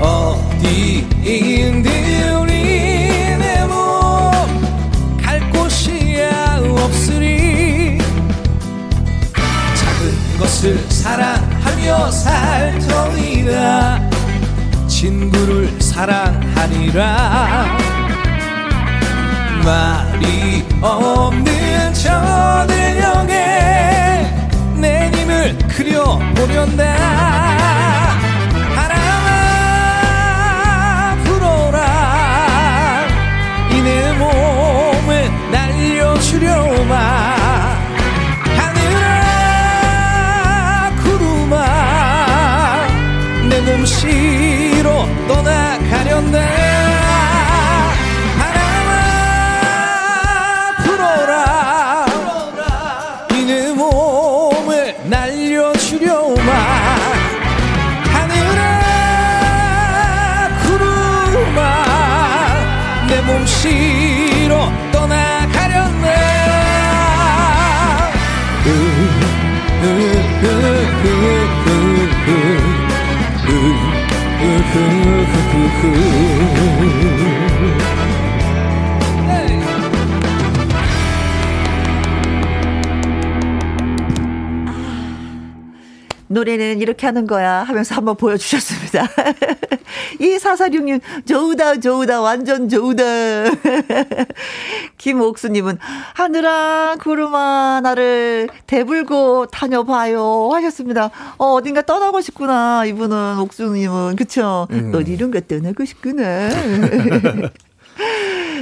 Speaker 2: 어디인데 우리 내몸갈 곳이야 없으리 작은 것을 사랑하며 살 터이라. 친구를 사랑하니라. 말이 없는 내 님을 그려보련다 바람아 불어라. 이내 몸을 날려주려마. 하늘아 구름아 내 몸시로 떠나가련다 도시로 떠나가렸네
Speaker 1: 노래는 이렇게 하는 거야 하면서 한번 보여주셨습니다. 이사사육님, 좋다, 좋다, 완전 좋다. 김옥수님은, 하늘아, 구름아, 나를 대불고 다녀봐요. 하셨습니다. 어, 어딘가 떠나고 싶구나. 이분은, 옥수님은. 그쵸? 음. 어디론가 떠나고 싶구나.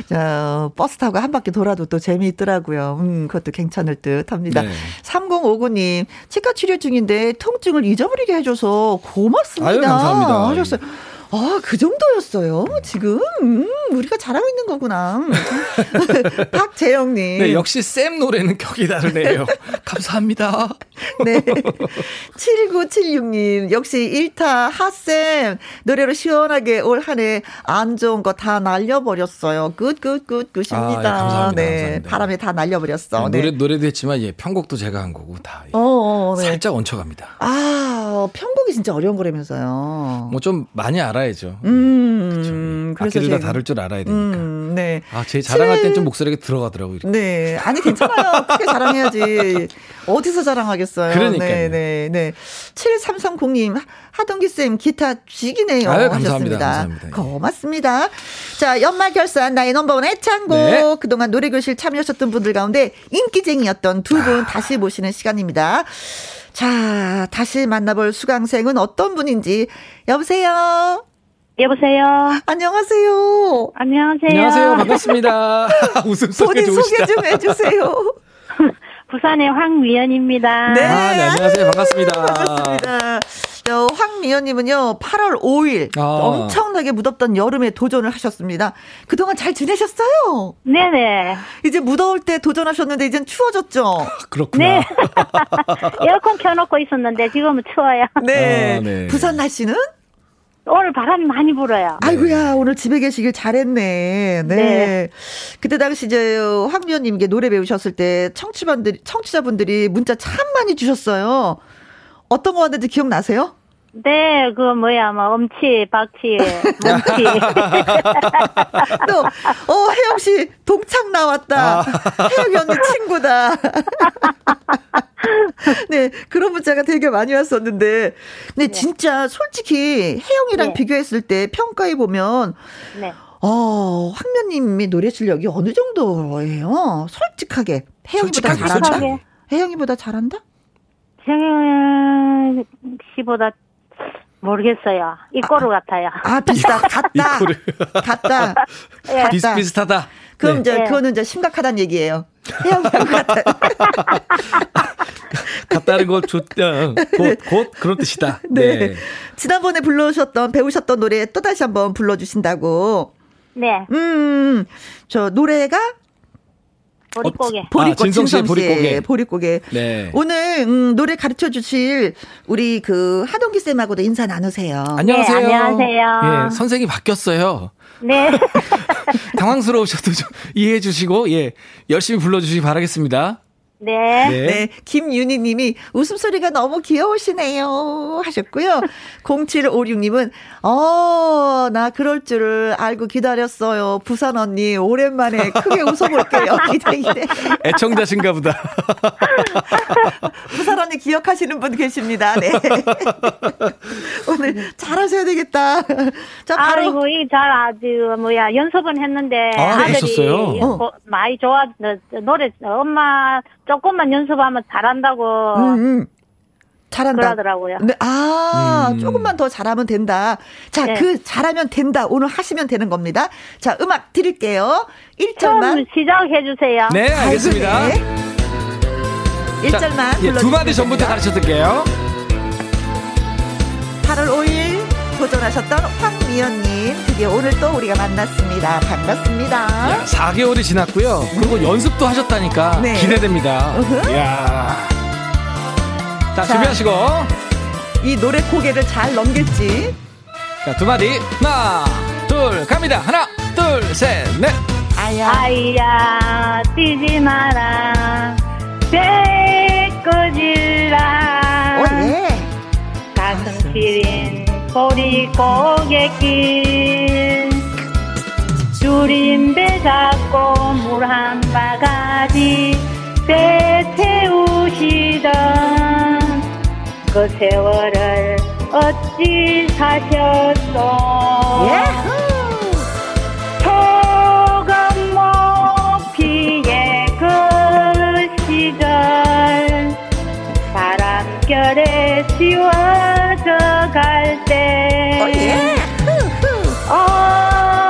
Speaker 1: 자, 버스 타고 한 바퀴 돌아도 또 재미있더라고요. 음, 그것도 괜찮을 듯 합니다. 네. 3059님, 치과 치료 중인데 통증을 잊어버리게 해줘서 고맙습니다. 아유,
Speaker 2: 감사합니다.
Speaker 1: 하셨어요. 아, 그 정도였어요? 지금? 음, 우리가 잘하고 있는 거구나. 박재영님.
Speaker 2: 네, 역시 쌤 노래는 격이 다르네요. 감사합니다.
Speaker 1: 네. 7976님, 역시 1타 핫쌤 노래로 시원하게 올 한 해 안 좋은 거 다 날려버렸어요. good, good, good, good입니다. 아, 예,
Speaker 2: 감사합니다,
Speaker 1: 네.
Speaker 2: 감사합니다.
Speaker 1: 바람에 다 날려버렸어.
Speaker 2: 네, 노래, 노래도 했지만, 예, 편곡도 제가 한 거고, 다. 예. 어, 어, 네. 살짝 얹혀갑니다.
Speaker 1: 아, 편곡이 진짜 어려운 거라면서요.
Speaker 2: 뭐 좀 많이 알아 야죠.
Speaker 1: 음,
Speaker 2: 음, 악기를 다 다룰 줄 알아야 되니까. 음, 네. 아, 제 자랑할 땐 좀 목소리가 들어가더라고요. 이렇게.
Speaker 1: 네. 아니, 괜찮아요. 크게 자랑해야지. 어디서 자랑하겠어요.
Speaker 2: 그러니까요.
Speaker 1: 네, 네, 네. 7330님, 하동기 쌤 기타 쥐기네요. 아유, 감사합니다. 감사합니다. 고맙습니다. 자, 연말 결산 나의 넘버원 애창곡. 네. 그동안 노래교실 참여하셨던 분들 가운데 인기쟁이였던 두분 아. 다시 모시는 시간입니다. 자, 다시 만나볼 수강생은 어떤 분인지. 여보세요?
Speaker 4: 여보세요?
Speaker 1: 안녕하세요?
Speaker 4: 안녕하세요?
Speaker 2: 안녕하세요. 반갑습니다. 웃음소리
Speaker 1: 본인 소개 좀 해주세요.
Speaker 4: 부산의 황미연입니다.
Speaker 2: 네. 아, 네, 안녕하세요. 반갑습니다.
Speaker 1: 반갑습니다. 어, 황미연님은요, 8월 5일 아. 엄청나게 무덥던 여름에 도전을 하셨습니다. 그동안 잘 지내셨어요?
Speaker 4: 네네.
Speaker 1: 이제 무더울 때 도전하셨는데 이젠 추워졌죠?
Speaker 2: 그렇구나. 네.
Speaker 4: 에어컨 켜놓고 있었는데 지금은 추워요.
Speaker 1: 네. 아, 네. 부산 날씨는?
Speaker 4: 오늘 바람이 많이 불어요.
Speaker 1: 아이고야, 오늘 집에 계시길 잘했네. 네. 네. 그때 당시 이제 황미연님께 노래 배우셨을 때 청취자분들이, 청취자분들이 문자 참 많이 주셨어요. 어떤 거 왔는지 기억나세요?
Speaker 4: 네, 그 뭐야, 뭐 엄치, 박치, 뭉치.
Speaker 1: 또, 어 혜영 씨 동창 나왔다. 아. 혜영이 언니 친구다. 네, 그런 문자가 되게 많이 왔었는데, 근데 네. 진짜 솔직히 혜영이랑 네. 비교했을 때 평가해 보면, 네. 어, 황면님의 노래 실력이 어느 정도예요? 솔직하게 혜영이보다 잘한다. 혜영이보다 잘한다?
Speaker 4: 혜영 씨보다 모르겠어요. 이꼬르 아, 같아요.
Speaker 1: 아, 비슷하, 같다. 같다.
Speaker 2: 네. 비슷비슷하다.
Speaker 1: 그럼 네. 이제, 그거는 이제 심각하다는 얘기예요. 같다.
Speaker 2: 같다는 건 좋다. 곧, 곧 그런 뜻이다. 네. 네.
Speaker 1: 지난번에 불러주셨던, 배우셨던 노래 또다시 한번 불러주신다고.
Speaker 4: 네.
Speaker 1: 음, 저 노래가
Speaker 4: 보릿고개. 어,
Speaker 1: 보릿고, 아, 진성 씨의 보릿고개. 보릿고개. 네. 오늘 음, 노래 가르쳐 주실 우리 그 하동기 쌤하고도 인사 나누세요.
Speaker 2: 안녕하세요.
Speaker 4: 네, 안녕하세요.
Speaker 2: 예, 선생이 바뀌었어요.
Speaker 4: 네.
Speaker 2: 당황스러우셔도 좀 이해해 주시고 예, 열심히 불러 주시기 바라겠습니다.
Speaker 4: 네.
Speaker 1: 네. 네. 김윤희 님이 웃음소리가 너무 귀여우시네요. 하셨고요. 0756님은, 어, 나 그럴 줄을 알고 기다렸어요. 부산 언니, 오랜만에 크게 웃어볼게요. 기대, 기대.
Speaker 2: 애청자신가 보다.
Speaker 1: 부산 언니 기억하시는 분 계십니다. 네. 오늘 잘하셔야 되겠다.
Speaker 4: 자, 바로. 아이고, 이잘 아주, 뭐야, 연습은 했는데.
Speaker 2: 아, 아들이 있었어요?
Speaker 4: 어. 많이 좋아, 노래, 엄마, 조금만 연습하면 잘한다고. 음, 음.
Speaker 1: 잘한다.
Speaker 4: 그러더라고요.
Speaker 1: 네, 아, 음. 조금만 더 잘하면 된다. 자, 네. 그 잘하면 된다. 오늘 하시면 되는 겁니다. 자, 음악 드릴게요. 1절만.
Speaker 4: 시작해 주세요.
Speaker 2: 네, 알겠습니다. 네.
Speaker 1: 1절만.
Speaker 2: 예, 두 마디 전부터 가르쳐 드릴게요.
Speaker 1: 8월 5일 도전하셨던 황미연님 드디어 오늘 또 우리가 만났습니다. 반갑습니다.
Speaker 2: 야, 4개월이 지났고요. 그리고 연습도 하셨다니까 네. 기대됩니다. 이야. 자, 자, 준비하시고
Speaker 1: 이 노래 고개를 잘 넘길지.
Speaker 2: 자, 두 마디 하나, 둘, 갑니다. 하나, 둘, 셋, 넷.
Speaker 4: 아야, 아야, 뛰지 마라. 배꺼질라.
Speaker 1: 오, 예.
Speaker 4: 가슴 시린 보리고개길 줄임배 잡고 물 한 바가지 배 태우시던 그 세월을 어찌 사셨어 소금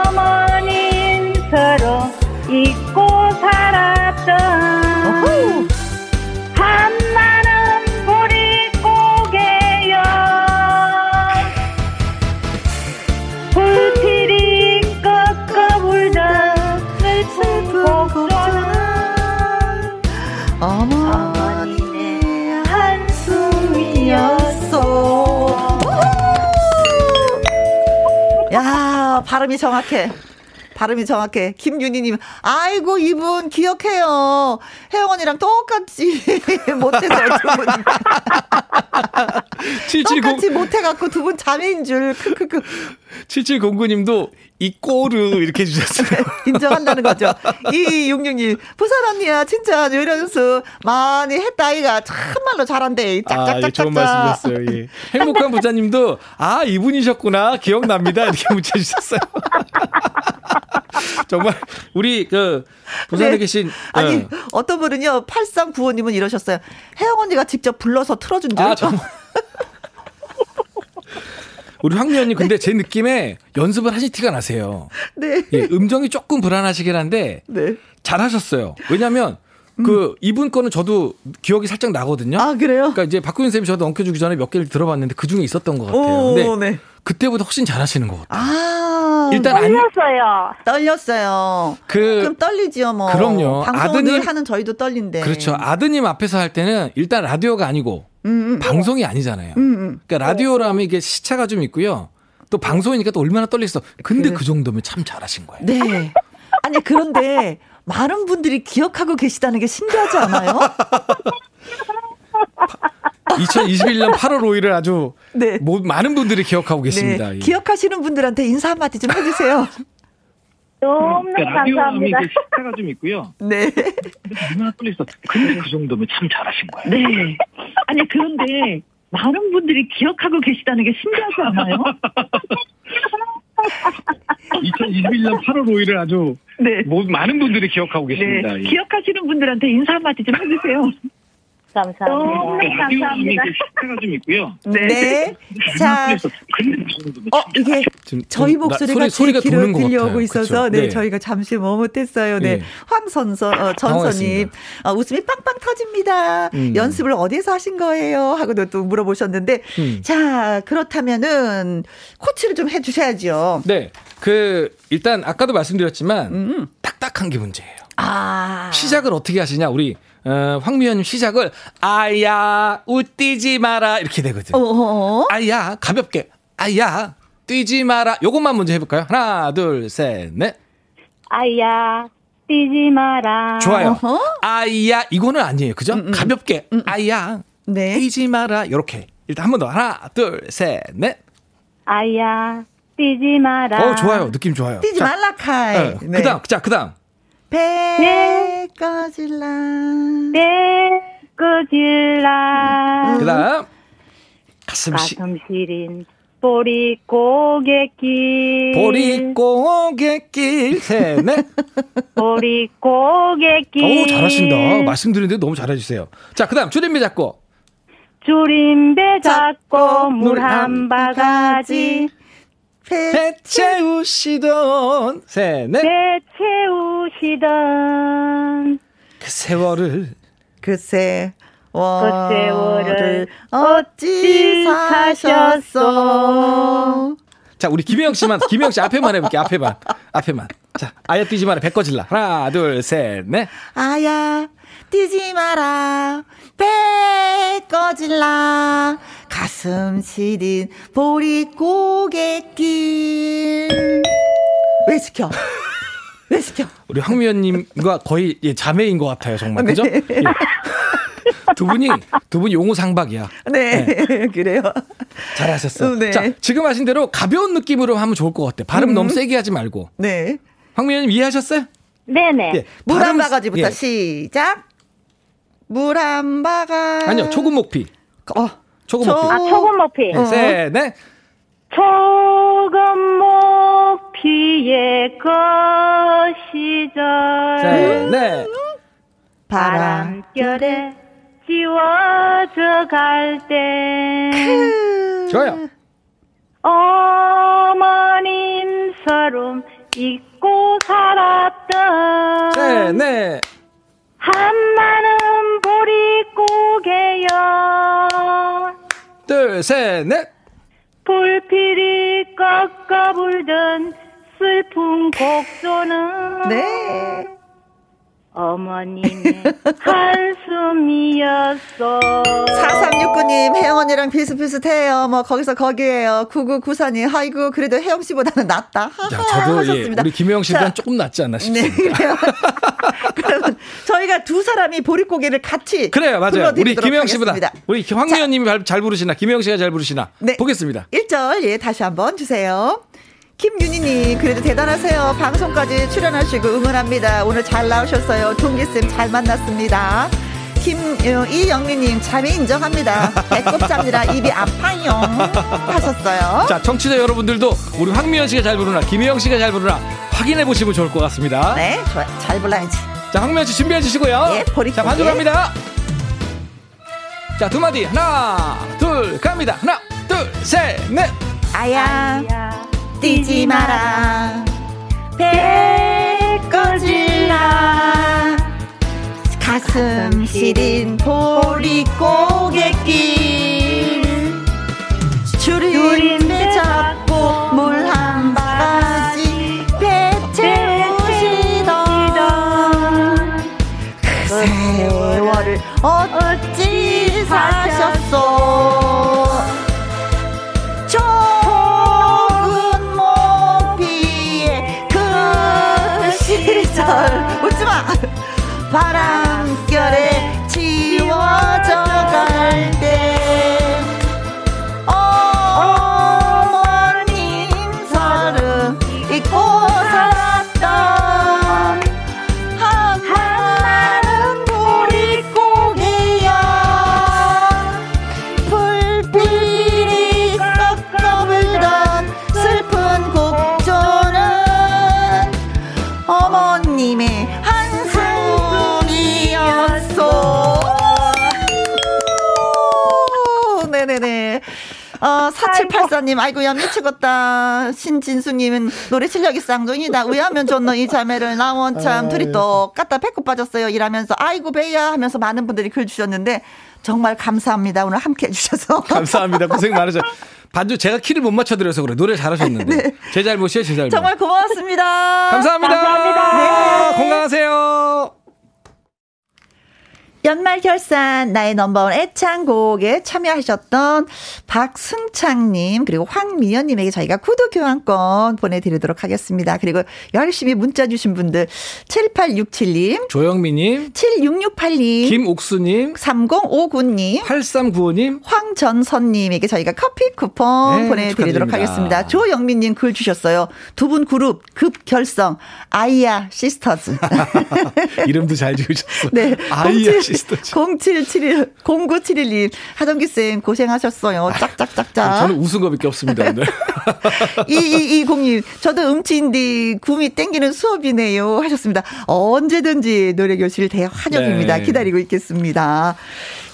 Speaker 4: 어머님 서로 잊고 살았던
Speaker 1: 발음이 정확해. 발음이 정확해. 김윤희님, 아이고, 이분 기억해요. 혜영 언니랑 똑같이 못해서 두 분. 똑같이 못해갖고 두 분 자매인 줄. 크크크.
Speaker 2: 7709님도 이 꼬르 이렇게 해주셨어요.
Speaker 1: 인정한다는 거죠. 이육육님 부산 언니야 진짜 요리 연습 많이 했다 아이가 참말로 잘한대. 짝짝짝짝. 아, 예, 좋은
Speaker 2: 말씀이셨어요. 예. 행복한 부자님도 아 이분이셨구나 기억납니다 이렇게 문자 주셨어요. 정말 우리 그 부산에 네. 계신
Speaker 1: 아니 어. 어떤 분은요 8395님은 이러셨어요. 혜영 언니가 직접 불러서 틀어준 줄. 아 정말.
Speaker 2: 우리 황미연님 근데 제 느낌에 연습을 하실 티가 나세요. 네. 예, 음정이 조금 불안하시긴 한데 네. 잘하셨어요. 왜냐하면 음. 그 이분 거는 저도 기억이 살짝 나거든요.
Speaker 1: 아 그래요?
Speaker 2: 그러니까 이제 박구윤 쌤이 저도 엉켜주기 전에 몇 개를 들어봤는데 그 중에 있었던 것 같아요. 근데 네. 그때보다 훨씬 잘하시는 것 같아요.
Speaker 1: 아
Speaker 4: 일단 떨렸어요.
Speaker 1: 안... 떨렸어요. 그 그럼 떨리지요 뭐.
Speaker 2: 그럼요.
Speaker 1: 아드님 하는 저희도 떨린데.
Speaker 2: 그렇죠. 아드님 앞에서 할 때는 일단 라디오가 아니고 음, 음. 방송이 아니잖아요. 음, 음, 그러니까 라디오라면 이게 시차가 좀 있고요. 또 방송이니까 또 얼마나 떨리겠어. 근데 그, 그 정도면 참 잘하신 거예요.
Speaker 1: 네. 아니 그런데 많은 분들이 기억하고 계시다는 게 신기하지 않아요?
Speaker 2: 2021년 8월 5일을 아주 네. 뭐, 많은 분들이 기억하고 계십니다.
Speaker 1: 네. 예. 기억하시는 분들한테 인사 한마디 좀 해주세요.
Speaker 4: 너무 그러니까 감사합니다.
Speaker 3: 시차가 좀 있고요.
Speaker 1: 네.
Speaker 3: 얼마나 떨리어 근데 그 정도면 참 잘하신 거예요.
Speaker 1: 네. 아니 그런데 많은 분들이 기억하고 계시다는 게 신기하지 않아요?
Speaker 3: 2021년 8월 5일을 아주 네. 뭐, 많은 분들이 기억하고 계십니다.
Speaker 1: 네. 예. 기억하시는 분들한테 인사 한마디 좀 해주세요.
Speaker 4: 감사합니다. 너무 감사합니다.
Speaker 3: 시차가 좀 있고요.
Speaker 1: 네. 네. 자, 어 이게 저희 목소리가 소리, 가 귀로 들려오고 있어서 네, 네, 저희가 잠시 머뭇했어요. 네, 네. 황선서 어, 전선님 어, 웃음이 빵빵 터집니다. 음. 연습을 어디서 하신 거예요? 하고도 또 물어보셨는데 음. 자 그렇다면은 코치를 좀 해주셔야죠.
Speaker 2: 네, 그 일단 아까도 말씀드렸지만 음. 딱딱한 게 문제예요.
Speaker 1: 아
Speaker 2: 시작을 어떻게 하시냐 우리 어, 황미연 시작을 아야 웃뛰지 마라 이렇게 되거든.
Speaker 1: 어어.
Speaker 2: 아야 가볍게 아야 뛰지 마라. 요것만 먼저 해볼까요? 하나 둘 셋 넷.
Speaker 4: 아야 뛰지 마라.
Speaker 2: 좋아요. 어허? 아야 이거는 아니에요, 그죠? 음, 음. 가볍게 음. 아야 네. 뛰지 마라. 이렇게 일단 한 번 더 하나 둘 셋 넷.
Speaker 4: 아야 뛰지 마라.
Speaker 2: 어 좋아요, 느낌 좋아요.
Speaker 1: 뛰지 말라 카이. 어,
Speaker 2: 네. 그다음 자 그다음.
Speaker 1: 배 꺼질라.
Speaker 4: 배 꺼질라.
Speaker 2: 그 다음.
Speaker 4: 가슴, 가슴 시 린 보리 고갯길.
Speaker 2: 보리 고갯길. 셋, 넷.
Speaker 4: 보리 고갯길.
Speaker 2: 오, 잘하신다. 말씀드리는데 너무 잘해주세요. 자, 그 다음, 줄임배 잡고.
Speaker 4: 줄임배 잡고 물 한 바가지.
Speaker 2: 배 채우시던. 셋넷
Speaker 4: 배 채우시던.
Speaker 2: 그 세월을.
Speaker 1: 그 세월을 어찌 사셨어
Speaker 2: 자 우리 김혜영 씨만 김혜영 씨 앞에만 해볼게 앞에만. 앞에만. 자 아야 뛰지 마라. 배 꺼질라. 하나 둘 셋 넷.
Speaker 1: 아야 뛰지 마라 배 꺼질라 가슴 시린 보리 고갯길 왜 시켜? 왜 시켜?
Speaker 2: 우리 황미연님과 거의 예, 자매인 것 같아요 정말 네. 그죠? 예. 두 분이 두 분이 용호 상박이야.
Speaker 1: 네, 네. 그래요.
Speaker 2: 잘하셨어. 네. 자 지금 하신 대로 가벼운 느낌으로 하면 좋을 것 같아. 발음 음. 너무 세게 하지 말고.
Speaker 1: 네.
Speaker 2: 황미연님 이해하셨어요?
Speaker 4: 네네. 예,
Speaker 1: 물한 바가지부터 예. 시작. 물 한 바가지.
Speaker 2: 아니요 초급 목피.
Speaker 1: 어.
Speaker 2: 초급 목피.
Speaker 4: 아 초급 목피.
Speaker 2: 네, 셋, 넷.
Speaker 4: 초급 목피의 거시절.
Speaker 2: 셋, 넷.
Speaker 4: 바람결에 지워져 갈 때.
Speaker 2: 좋아요.
Speaker 4: 어머님 서름 잊고 살았던.
Speaker 2: 네, 네.
Speaker 4: 한마는 보리고개여.
Speaker 2: 둘, 셋, 넷.
Speaker 4: 불필이 꺾어 불던 슬픈 곡소는.
Speaker 1: 네.
Speaker 4: 어머님의 한숨이었어.
Speaker 1: 4369님, 혜영 언니랑 비슷비슷해요. 뭐, 거기서 거기에요. 9994님, 아이고, 그래도 혜영 씨보다는 낫다.
Speaker 2: 자, 저도, 예, 우리 김혜영 씨보다는 조금 낫지 않나 싶습니다. 네,
Speaker 1: 그러면 저희가 두 사람이 보릿고개를 같이.
Speaker 2: 그래요, 맞아요. 우리 김혜영 씨보다. 우리 황미연 님이 잘 부르시나, 김혜영 씨가 잘 부르시나. 네. 보겠습니다.
Speaker 1: 1절, 예, 다시 한번 주세요. 김윤희님, 그래도 대단하세요. 방송까지 출연하시고 응원합니다. 오늘 잘 나오셨어요. 동기쌤 잘 만났습니다. 김이영미님, 잠이 인정합니다. 배꼽 잡니다. 입이 아파요. 하셨어요.
Speaker 2: 자, 청취자 여러분들도 우리 황미연 씨가 잘 부르나, 김혜영 씨가 잘 부르나 확인해 보시면 좋을 것 같습니다.
Speaker 1: 네, 좋아요. 잘 불러야지.
Speaker 2: 자, 황미연 씨 준비해 주시고요. 예, 보리 자, 반주합니다. 자, 두 마디. 하나, 둘, 갑니다. 하나, 둘, 셋, 넷.
Speaker 1: 아야. 아야. 뛰지 마라. 배 꺼질라. 가슴 시린 보리고갯길. 줄인 배 잡고 물 한 바가지 배 채우시던 그 세월을 어찌 사셨소 바 4784님, 아이고야, 미치겠다. 신진수님은 노래 실력이 쌍둥이다. 왜하면 좋노, 이 자매를. 나원 참, 둘이 똑같다. 배꼽 빠졌어요. 일하면서. 아이고, 배야. 하면서 많은 분들이 글 주셨는데, 정말 감사합니다. 오늘 함께 해주셔서.
Speaker 2: 감사합니다. 고생 많으셨어요. 반주 제가 키를 못 맞춰드려서 그래. 노래 잘하셨는데. 네. 제 잘못이에요, 제 잘못.
Speaker 1: 정말 고맙습니다.
Speaker 2: 감사합니다. 감사합니다. 네. 건강하세요.
Speaker 1: 연말 결산 나의 넘버원 애창곡에 참여하셨던 박승창님 그리고 황미연님에게 저희가 구독 교환권 보내드리도록 하겠습니다. 그리고 열심히 문자 주신 분들 7867님
Speaker 2: 조영미님
Speaker 1: 7668님
Speaker 2: 김옥수님
Speaker 1: 3059님
Speaker 2: 8395님
Speaker 1: 황전선님에게 저희가 커피 쿠폰 네, 보내드리도록 축하드립니다. 하겠습니다. 조영민님 글 주셨어요. 두 분 그룹 급결성 아이야 시스터즈
Speaker 2: 이름도 잘 지으셨어요. 네. 아이야 시스터즈
Speaker 1: 0771, 0971님, 하동기쌤 고생하셨어요. 짝짝짝짝.
Speaker 2: 아, 저는 웃은 거밖에 없습니다, 오늘.
Speaker 1: 2220님, 저도 음치인데 구미 땡기는 수업이네요. 하셨습니다. 언제든지 노래 교실 대환영입니다. 네. 기다리고 있겠습니다.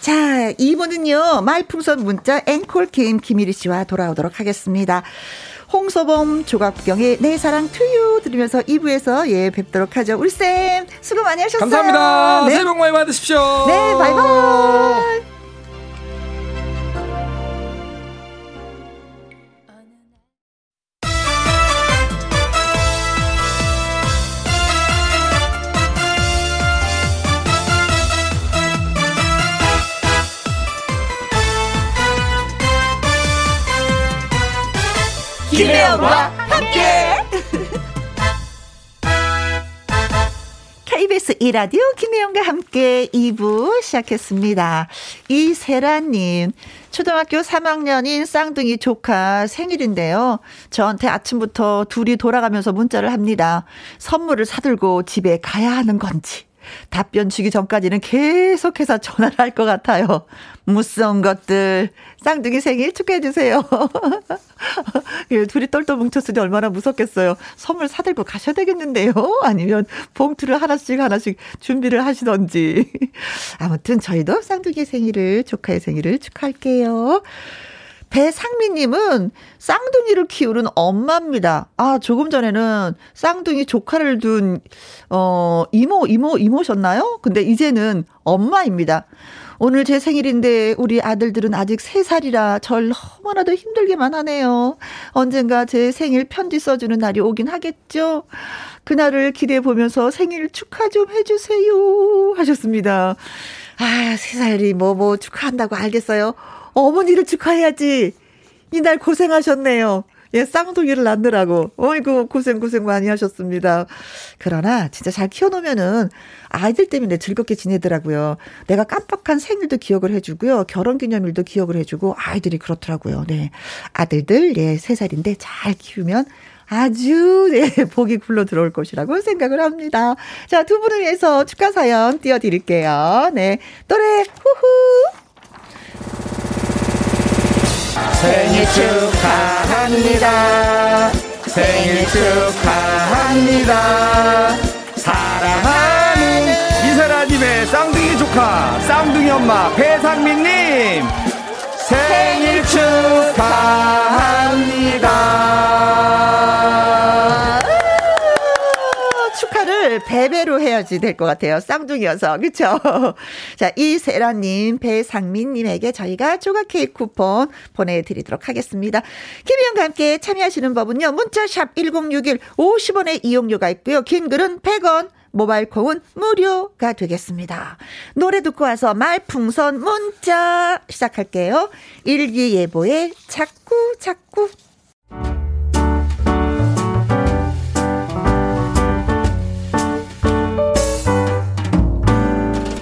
Speaker 1: 자, 2부는요, 말풍선 문자 앵콜 게임 김일희 씨와 돌아오도록 하겠습니다. 홍서범 조갑경의 내 사랑 투유 들으면서 2부에서 예 뵙도록 하죠. 우리 쌤 수고 많이 하셨어요.
Speaker 2: 감사합니다. 네. 새해 복 많이 받으십시오.
Speaker 1: 네, 바이바이. 김혜영과 함께. KBS 이라디오 김혜영과 함께 2부 시작했습니다. 이세라님, 초등학교 3학년인 쌍둥이 조카 생일인데요. 저한테 아침부터 둘이 돌아가면서 문자를 합니다. 선물을 사들고 집에 가야 하는 건지. 답변 주기 전까지는 계속해서 전화를 할 것 같아요. 무서운 것들. 쌍둥이 생일 축하해주세요. 예, 둘이 똘똘 뭉쳤으니 얼마나 무섭겠어요. 선물 사들고 가셔야 되겠는데요. 아니면 봉투를 하나씩 하나씩 준비를 하시던지. 아무튼 저희도 쌍둥이 생일을, 조카의 생일을 축하할게요. 배상미님은 쌍둥이를 키우는 엄마입니다. 아, 조금 전에는 쌍둥이 조카를 둔, 어, 이모, 이모, 이모셨나요? 근데 이제는 엄마입니다. 오늘 제 생일인데 우리 아들들은 아직 3살이라 절 너무나도 힘들게만 하네요. 언젠가 제 생일 편지 써주는 날이 오긴 하겠죠? 그날을 기대해 보면서 생일 축하 좀 해주세요. 하셨습니다. 아, 3살이 뭐, 뭐 축하한다고 알겠어요. 어머니를 축하해야지. 이날 고생하셨네요. 예, 쌍둥이를 낳느라고. 어이구, 고생, 고생 많이 하셨습니다. 그러나, 진짜 잘 키워놓으면은, 아이들 때문에 즐겁게 지내더라고요. 내가 깜빡한 생일도 기억을 해주고요. 결혼 기념일도 기억을 해주고, 아이들이 그렇더라고요. 네. 아들들, 예, 3살인데 잘 키우면 아주, 네, 복이 굴러 들어올 것이라고 생각을 합니다. 자, 두 분을 위해서 축하 사연 띄워드릴게요. 네. 노래, 후후!
Speaker 5: 생일 축하합니다. 생일 축하합니다. 사랑하는 이사라님의 쌍둥이 조카, 쌍둥이 엄마 배상민님 생일 축하합니다.
Speaker 1: 를 배배로 해야지 될 것 같아요. 쌍둥이여서. 그쵸? 자, 이세라님, 배상민님에게 저희가 조각 케이크 쿠폰 보내드리도록 하겠습니다. 김희영과 함께 참여하시는 법은요. 문자샵 1061 50원의 이용료가 있고요. 긴 글은 100원. 모바일 콩은 무료가 되겠습니다. 노래 듣고 와서 말풍선 문자 시작할게요. 일기예보의 자꾸 자꾸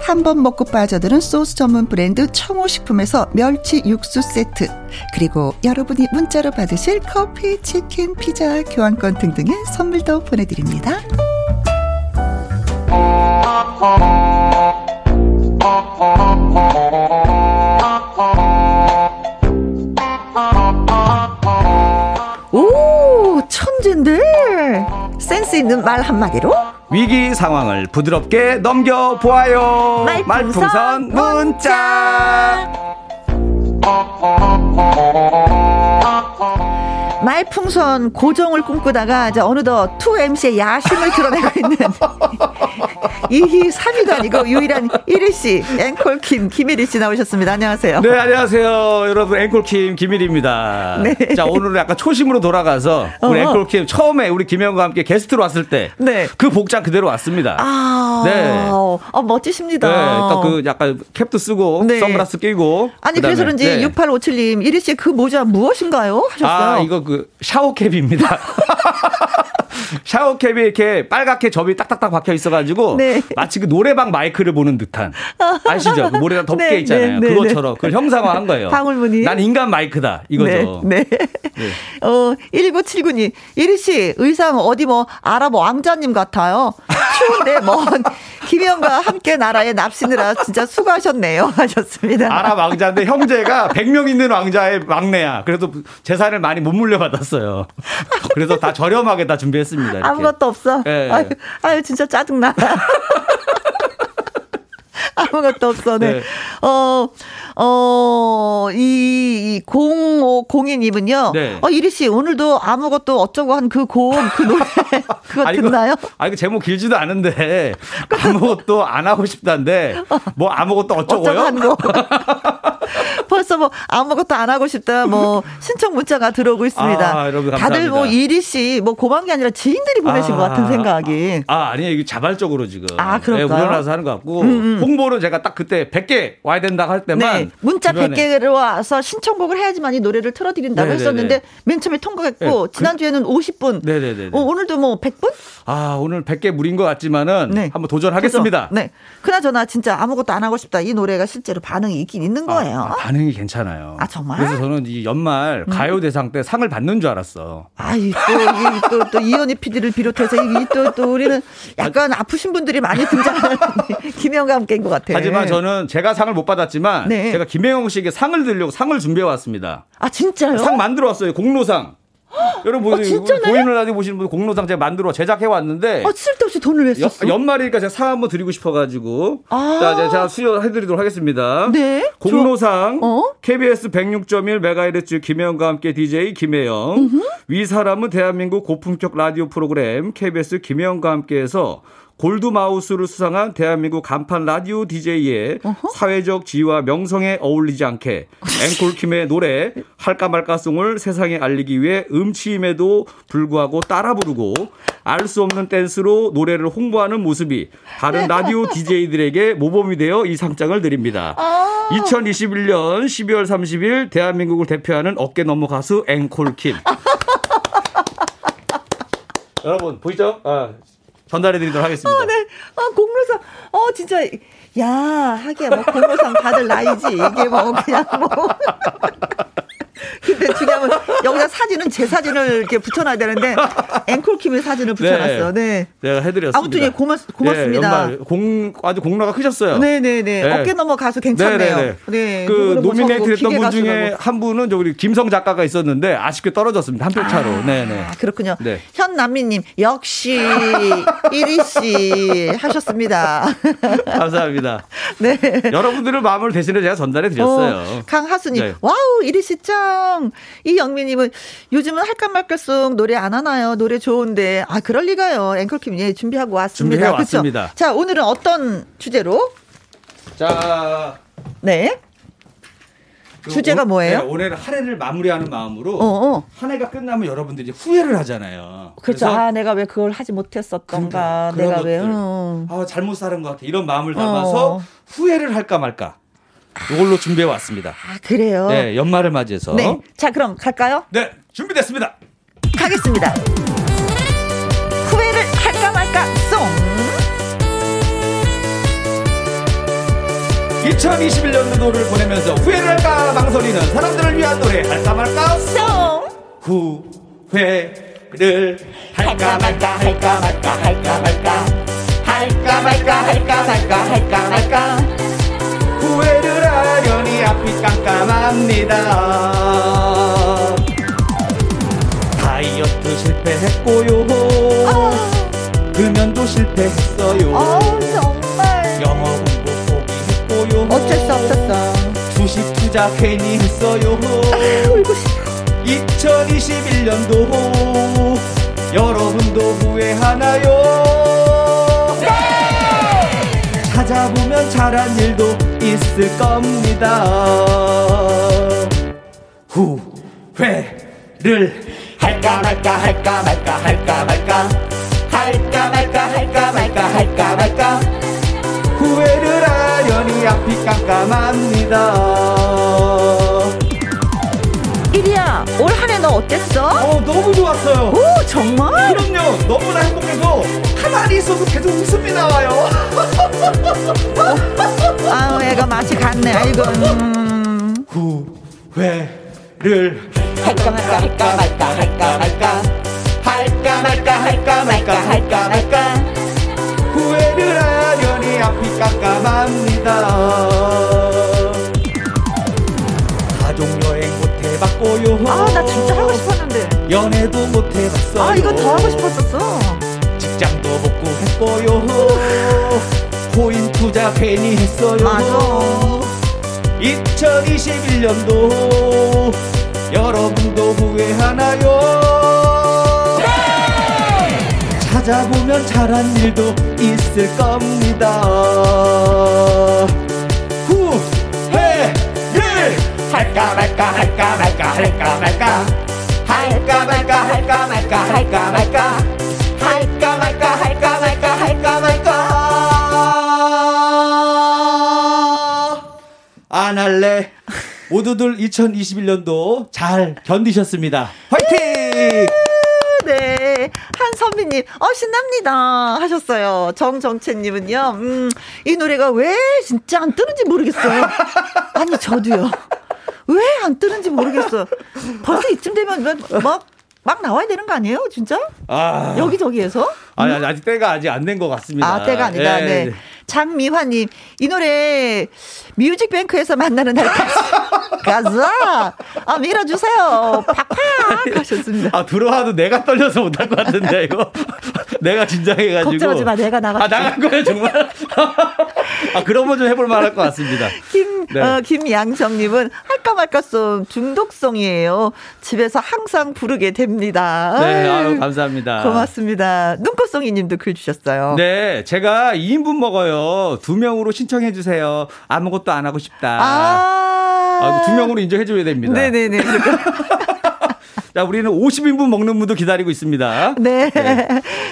Speaker 1: 한 번 먹고 빠져드는 소스 전문 브랜드 청호식품에서 멸치 육수 세트 그리고 여러분이 문자로 받으실 커피, 치킨, 피자, 교환권 등등의 선물도 보내드립니다. 오 천재인데 센스 있는 말 한마디로
Speaker 5: 위기 상황을 부드럽게 넘겨보아요. 말풍선, 말풍선 문자.
Speaker 1: 말풍선 고정을 꿈꾸다가 이제 어느덧 2MC의 야심을 드러내고 있는 이희 3위도 아니고 유일한 1위 씨 앵콜 킴 김일희 씨 나오셨습니다. 안녕하세요.
Speaker 5: 네 안녕하세요 여러분 앵콜 킴 김일희입니다. 네. 자 오늘은 약간 초심으로 돌아가서 우리 앵콜 킴 처음에 우리 김영과 함께 게스트로 왔을 때그 네. 복장 그대로 왔습니다.
Speaker 1: 아, 네. 아 멋지십니다. 네,
Speaker 5: 그러니까 그 약간 캡도 쓰고 네. 선글라스 끼고
Speaker 1: 아니 그래서 그런지 네. 6857님 1위 씨그 모자 무엇인가요? 하셨어요.
Speaker 5: 아 이거 그 샤워캡입니다. 샤워캡이 이렇게 빨갛게 점이 딱딱딱 박혀 있어가지고 네. 마치 그 노래방 마이크를 보는 듯한 아시죠? 그 모래가 덮개 네, 있잖아요. 네, 네 그것처럼 네. 그걸 형상화한 거예요.
Speaker 1: 방울무늬.
Speaker 5: 난 인간 마이크다 이거죠.
Speaker 1: 네. 네. 어 1979님 이리 씨 의상 어디 뭐 아랍 왕자님 같아요. 추운데 먼 김영과 함께 나라에 납시느라 진짜 수고하셨네요 하셨습니다.
Speaker 5: 아랍 왕자인데 형제가 100명 있는 왕자의 막내야. 그래도 재산을 많이 못 물려 받았어요. 그래서 다 저렴하게 다 준비했습니다. 이렇게.
Speaker 1: 아무것도 없어. 네. 아유, 아유 진짜 짜증나. 아무것도 없어. 네. 네. 어, 어, 이, 0502님은요. 네. 어, 이리 씨, 오늘도 아무것도 어쩌고 한 그 고음, 그 노래, 그거 아, 듣나요?
Speaker 5: 아, 이거 제목 길지도 않은데, 아무것도 안 하고 싶다는데, 뭐 아무것도 어쩌고요? 어쩌고
Speaker 1: 벌써 뭐 아무것도 안 하고 싶다, 뭐 신청 문자가 들어오고 있습니다. 아, 여러분, 다들 뭐 이리 씨, 뭐 고만 게 아니라 지인들이 보내신 아, 것 같은 생각이.
Speaker 5: 아, 아니에요. 이게 자발적으로 지금. 아, 그런가요? 네, 우려나서 하는 것 같고, 음, 음. 홍보 는 처음에는 제가 딱 그때 100개 와야 된다 할 때만 네.
Speaker 1: 문자 주변에. 100개로 와서 신청곡을 해야지만 이 노래를 틀어 드린다고 네네네. 했었는데 맨 처음에 통과했고 네. 그 지난주에는 50분. 네네네. 어, 오늘도 뭐 100분?
Speaker 5: 아 오늘 100개 무리인 것 같지만은 네. 한번 도전하겠습니다.
Speaker 1: 도전. 네. 그나저나 진짜 아무것도 안 하고 싶다. 이 노래가 실제로 반응이 있긴 있는 아, 거예요. 아,
Speaker 5: 반응이 괜찮아요.
Speaker 1: 아 정말?
Speaker 5: 그래서 저는 이 연말 음. 가요 대상 때 상을 받는 줄 알았어.
Speaker 1: 아이또또 또 이현희 PD를 비롯해서 이또또 또 우리는 약간 아프신 분들이 많이 등장하는 김영과 함께인 것 같아요.
Speaker 5: 하지만 저는 제가 상을 못 받았지만 네. 제가 김영영 씨에게 상을 드리려고 상을 준비해 왔습니다.
Speaker 1: 아 진짜요?
Speaker 5: 상 만들어 왔어요. 공로상. 여러분 어, 보이는 라디오 보시는 분 공로상 제가 만들어 제작해 왔는데
Speaker 1: 어, 쓸데없이 돈을 왜 썼어?
Speaker 5: 연말이니까 제가 상 한번 드리고 싶어가지고 아~ 자 제가 수여해드리도록 하겠습니다. 네. 공로상 어? KBS 106.1 메가헤르츠 김혜영과 함께 DJ 김혜영 음흠. 위 사람은 대한민국 고품격 라디오 프로그램 KBS 김혜영과 함께해서 골드마우스를 수상한 대한민국 간판 라디오 DJ의 어허? 사회적 지위와 명성에 어울리지 않게 앵콜킴의 노래 할까 말까송을 세상에 알리기 위해 음치임에도 불구하고 따라 부르고 알 수 없는 댄스로 노래를 홍보하는 모습이 다른 라디오 DJ들에게 모범이 되어 이 상장을 드립니다. 2021년 12월 30일 대한민국을 대표하는 어깨 너머 가수 앵콜킴. 여러분 보이죠? 아, 전달해드리도록 하겠습니다.
Speaker 1: 어, 네. 아, 공로상. 어, 진짜. 야, 하기야, 뭐, 공로상 다들 나이지. 이게 뭐, 그냥 뭐. 근데 중요한 건 여기다 사진은 제 사진을 이렇게 붙여놔야 되는데 앵콜킴의 사진을 붙여놨어. 네.
Speaker 5: 네. 내가 해드렸습니다.
Speaker 1: 아무튼 예, 고맙, 고맙습니다.
Speaker 5: 네, 공 아주 공로가 크셨어요.
Speaker 1: 네네네. 네. 어깨 넘어 가수 괜찮네요. 네네네.
Speaker 5: 네. 그 노미네이트 했던 분 중에 한 분은 우리 김성 작가가 있었는데 아쉽게 떨어졌습니다. 한 표 차로. 아, 네네.
Speaker 1: 그렇군요. 네. 현남미님 역시 이리 씨 하셨습니다.
Speaker 5: 감사합니다. 네. 여러분들의 마음을 대신해 제가 전달해 드렸어요. 어,
Speaker 1: 강하수님 네. wow 이리 씨 짱. 이영민님은 요즘은 할까 말까 song 노래 안 하나요? 노래 좋은데 아 그럴 리가요. 앵콜킴 예 준비하고 왔습니다.
Speaker 5: 준비해 왔습니다.
Speaker 1: 자 오늘은 어떤 주제로?
Speaker 5: 자
Speaker 1: 네. 그 주제가 뭐예요? 네,
Speaker 5: 올해는 한 해를 마무리하는 마음으로 어어. 어. 한 해가 끝나면 여러분들이 후회를 하잖아요.
Speaker 1: 그렇죠. 아 내가 왜 그걸 하지 못했었던가. 그러니까, 내가 왜 음.
Speaker 5: 아 잘못 살은 것 같아. 이런 마음을 담아서 어. 후회를 할까 말까. 이걸로 준비해 왔습니다.
Speaker 1: 아 그래요?
Speaker 5: 네 연말을 맞이해서.
Speaker 1: 네. 자 그럼 갈까요?
Speaker 5: 네 준비됐습니다.
Speaker 1: 가겠습니다. 후회를 할까 말까 송.
Speaker 5: 2021년도 노를 보내면서 후회를 할까 망설이는 사람들을 위한 노래 할까 말까
Speaker 1: song
Speaker 5: 후회를 할까 말까 할까 말까 할까 말까 할까 말까 할까 말까 할까 말까 후회를 하려니 앞이 깜깜합니다 다이어트 실패했고요 아. 금연도 실패했어요
Speaker 1: 아, 어쩔 수 없었어.
Speaker 5: 주식 투자 괜히 했어요.
Speaker 1: 아, 울고 싶어.
Speaker 5: 2021년도 여러분도 후회하나요? 네! 찾아보면 잘한 일도 있을 겁니다. 후회를 할까 말까 할까 말까 할까 말까 할까 말까 할까 말까 할까 말까 후회를 하려니 앞이 깜깜합니다
Speaker 1: 어땠어?
Speaker 5: 어 너무 좋았어요
Speaker 1: 오 정말?
Speaker 5: 그럼요 너무나 행복해서 가만히 있어도 계속 웃음이 나와요
Speaker 1: 아우 애가 맛이 갔네 아이고 음.
Speaker 5: 후회를 할까 말까 할까 말까 할까 말까 할까 말까 할까 말까 할까 말까 후회를 하려니 앞이 깜깜합니다
Speaker 1: 아 나 진짜 하고 싶었는데
Speaker 5: 연애도 못 해봤어요
Speaker 1: 아 이건 더 하고 싶었었어
Speaker 5: 직장도 못 구했고요 코인 투자 괜히 했어요
Speaker 1: 맞아
Speaker 5: 2021년도 여러분도 후회하나요? 네! 찾아보면 잘한 일도 있을 겁니다. 할까 말까 할까 말까 할까 말까 할까 말까 할까 말까 할까 말까 할까 말까 할까 말까 할까 말까 안 할래. 모두들 2021년도 잘 견디셨습니다. 화이팅!
Speaker 1: 네. 한선미님, 어, 신납니다. 하셨어요. 정정채님은요, 음, 이 노래가 왜 진짜 안 뜨는지 모르겠어요. 아니, 저도요. 왜 안 뜨는지 모르겠어요. 벌써 이쯤 되면 막, 막 나와야 되는 거 아니에요? 진짜? 아. 여기저기에서?
Speaker 5: 아니, 아니, 아직 때가 아직 안 된 것 같습니다.
Speaker 1: 아, 때가 아니다. 네. 네. 장미화님, 이 노래 뮤직뱅크에서 만나는 날까지 가자. 아, 밀어주세요. 팍팍 하셨습니다.
Speaker 5: 아, 들어와도 내가 떨려서 못할 것 같은데, 이거. 내가 긴장해가지고.
Speaker 1: 걱정하지 마, 내가 나가.
Speaker 5: 아, 나간 거예요, 정말? 아, 그런 거 좀 해볼 만할 것 같습니다.
Speaker 1: 김, 네. 어, 김양정님은 할까 말까송 중독성이에요. 집에서 항상 부르게 됩니다.
Speaker 5: 네, 아유, 감사합니다.
Speaker 1: 고맙습니다. 눈꽃 송이 님도 글 주셨어요.
Speaker 5: 네, 제가 2인분 먹어요. 두 명으로 신청해 주세요. 아무것도 안 하고 싶다. 아, 아, 두 명으로 인정해 줘야 됩니다.
Speaker 1: 네네네.
Speaker 5: 자, 우리는 50인분 먹는 분도 기다리고 있습니다.
Speaker 1: 네. 네.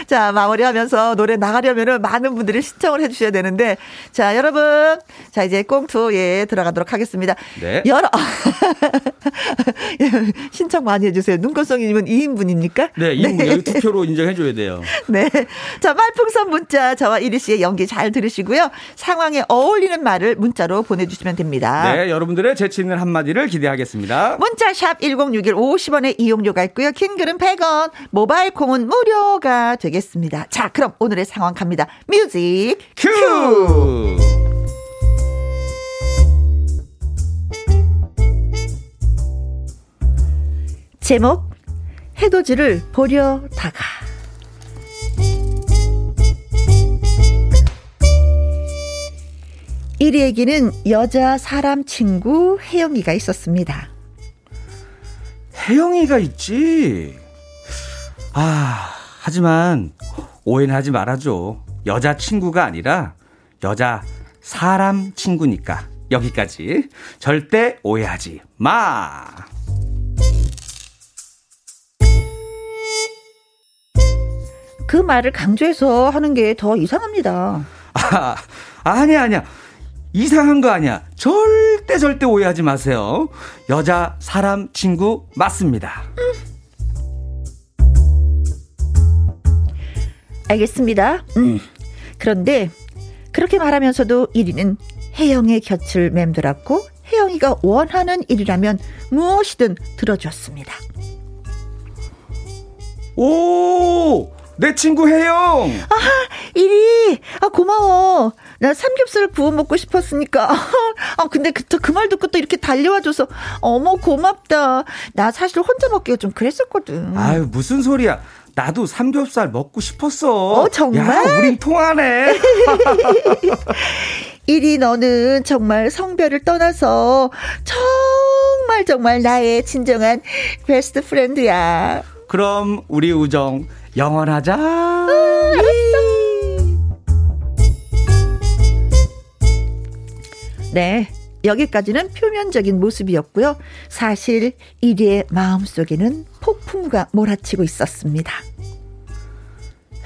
Speaker 1: 자, 마무리하면서 노래 나가려면은 많은 분들이 신청을 해주셔야 되는데, 자, 여러분. 자, 이제 꽁투에 들어가도록 하겠습니다. 네. 여러, 신청 많이 해주세요. 눈꽃송이님은 2인분입니까?
Speaker 5: 네, 2인분. 네. 여기 투표로 인정해줘야 돼요.
Speaker 1: 네. 자, 말풍선 문자, 저와 이리 씨의 연기 잘 들으시고요. 상황에 어울리는 말을 문자로 보내주시면 됩니다.
Speaker 5: 네, 여러분들의 재치 있는 한마디를 기대하겠습니다.
Speaker 1: 문자샵 1061 50원의 이용료가 있고요. 긴 글은 100원, 모바일 콩은 무료가 되겠습니다. 자, 그럼 오늘의 상황 갑니다. music cue! cue! 제목 해돋이를 보려다가 이리에게는 여자 사람 친구 혜영이가 있었습니다.
Speaker 5: 혜영이가 있지. 아, 하지만 오해는 하지 말아줘. 여자 친구가 아니라 여자 사람 친구니까 여기까지 절대 오해하지 마.
Speaker 1: 그 말을 강조해서 하는 게 더 이상합니다.
Speaker 5: 아, 아니야, 아니야. 이상한 거 아니야. 절대 절대 오해하지 마세요. 여자 사람 친구 맞습니다. 음.
Speaker 1: 알겠습니다. 음. 그런데 그렇게 말하면서도 1위는 혜영의 곁을 맴돌았고 혜영이가 원하는 일이라면 무엇이든 들어줬습니다.
Speaker 5: 오! 내 친구 혜영!
Speaker 1: 아, 이리! 아, 고마워. 나 삼겹살 구워 먹고 싶었으니까. 아, 근데 그, 그 말 듣고 또 이렇게 달려와줘서, 어머, 고맙다. 나 사실 혼자 먹기가 좀 그랬었거든.
Speaker 5: 아유, 무슨 소리야. 나도 삼겹살 먹고 싶었어.
Speaker 1: 어, 정말?
Speaker 5: 야, 우린 통하네.
Speaker 1: 이리 너는 정말 성별을 떠나서 정말 정말 나의 진정한 베스트 프렌드야.
Speaker 5: 그럼 우리 우정 영원하자. 어,
Speaker 1: 네. 여기까지는 표면적인 모습이었고요. 사실 1위의 마음속에는 폭풍과 몰아치고 있었습니다.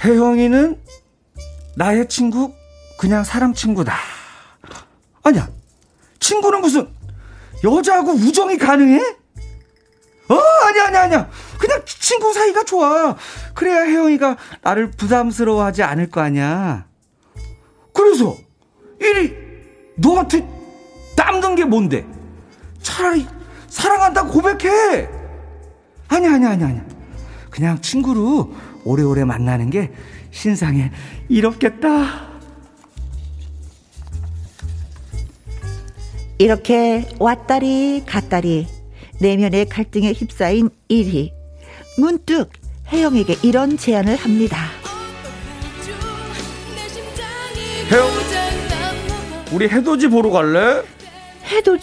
Speaker 5: 혜영이는 나의 친구 그냥 사람 친구다. 아니야. 친구는 무슨 여자하고 우정이 가능해? 어, 아니야, 아니야, 아니야. 그냥 친구 사이가 좋아. 그래야 혜영이가 나를 부담스러워하지 않을 거 아니야. 그래서, 이리 너한테 남는 게 뭔데? 차라리 사랑한다고 고백해. 아니야, 아니야, 아니야, 아니야. 그냥 친구로 오래오래 만나는 게 신상에 이롭겠다.
Speaker 1: 이렇게 왔다리 갔다리 내면의 갈등에 휩싸인 1위. 문득 혜영에게 이런 제안을 합니다.
Speaker 5: 혜영, 우리 해돋이 보러 갈래?
Speaker 1: 해돋이?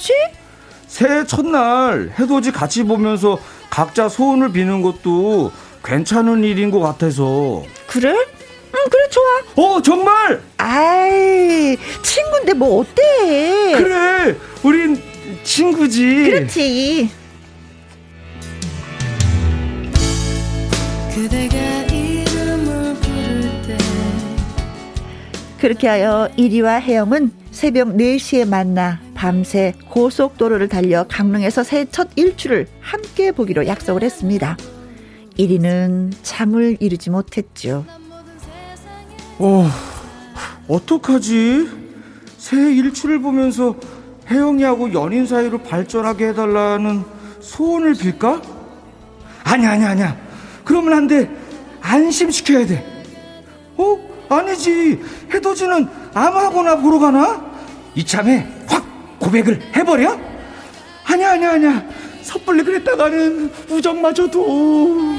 Speaker 5: 새해 첫날 해돋이 같이 보면서 각자 소원을 비는 것도 괜찮은 일인 것 같아서.
Speaker 1: 그래? 응, 그래, 좋아.
Speaker 5: 어, 정말?
Speaker 1: 아이, 친구인데 뭐 어때?
Speaker 5: 그래, 우린 친구지.
Speaker 1: 그렇지. 그렇게 하여 이리와 혜영은 새벽 4시에 만나 밤새 고속도로를 달려 강릉에서 새 첫 일출을 함께 보기로 약속을 했습니다. 1위는 잠을 이루지 못했죠.
Speaker 5: 어, 어떡하지? 새 일출을 보면서 혜영이하고 연인 사이로 발전하게 해달라는 소원을 빌까? 아니야, 아니야, 아니야. 그러면 안 돼. 안심시켜야 돼. 어? 아니지. 해돋이는 아무하거나 보러 가나? 이참에 확 고백을 해버려? 아니야, 아니야, 아니야. 섣불리 그랬다가는 우정마저도.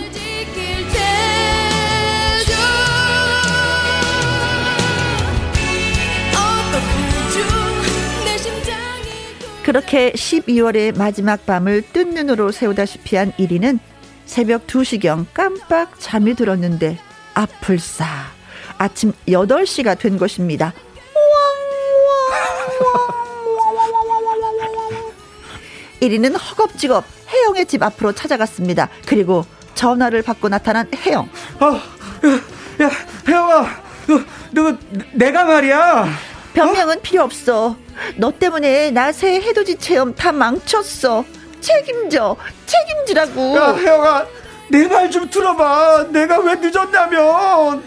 Speaker 1: 그렇게 12월의 마지막 밤을 뜬 눈으로 세우다시피 한 1위는 새벽 2시경 깜빡 잠이 들었는데 아플싸 아침 8시가 된 것입니다. 1위는 허겁지겁 혜영의 집 앞으로 찾아갔습니다. 그리고 전화를 받고 나타난 혜영.
Speaker 5: 아, 야, 야 혜영아, 너, 너, 내가 말이야.
Speaker 1: 변명은 어? 필요 없어. 너 때문에 나 새 해돋이 체험 다 망쳤어. 책임져, 책임지라고.
Speaker 5: 야, 혜영아, 내 말 좀 들어봐. 내가 왜 늦었냐면.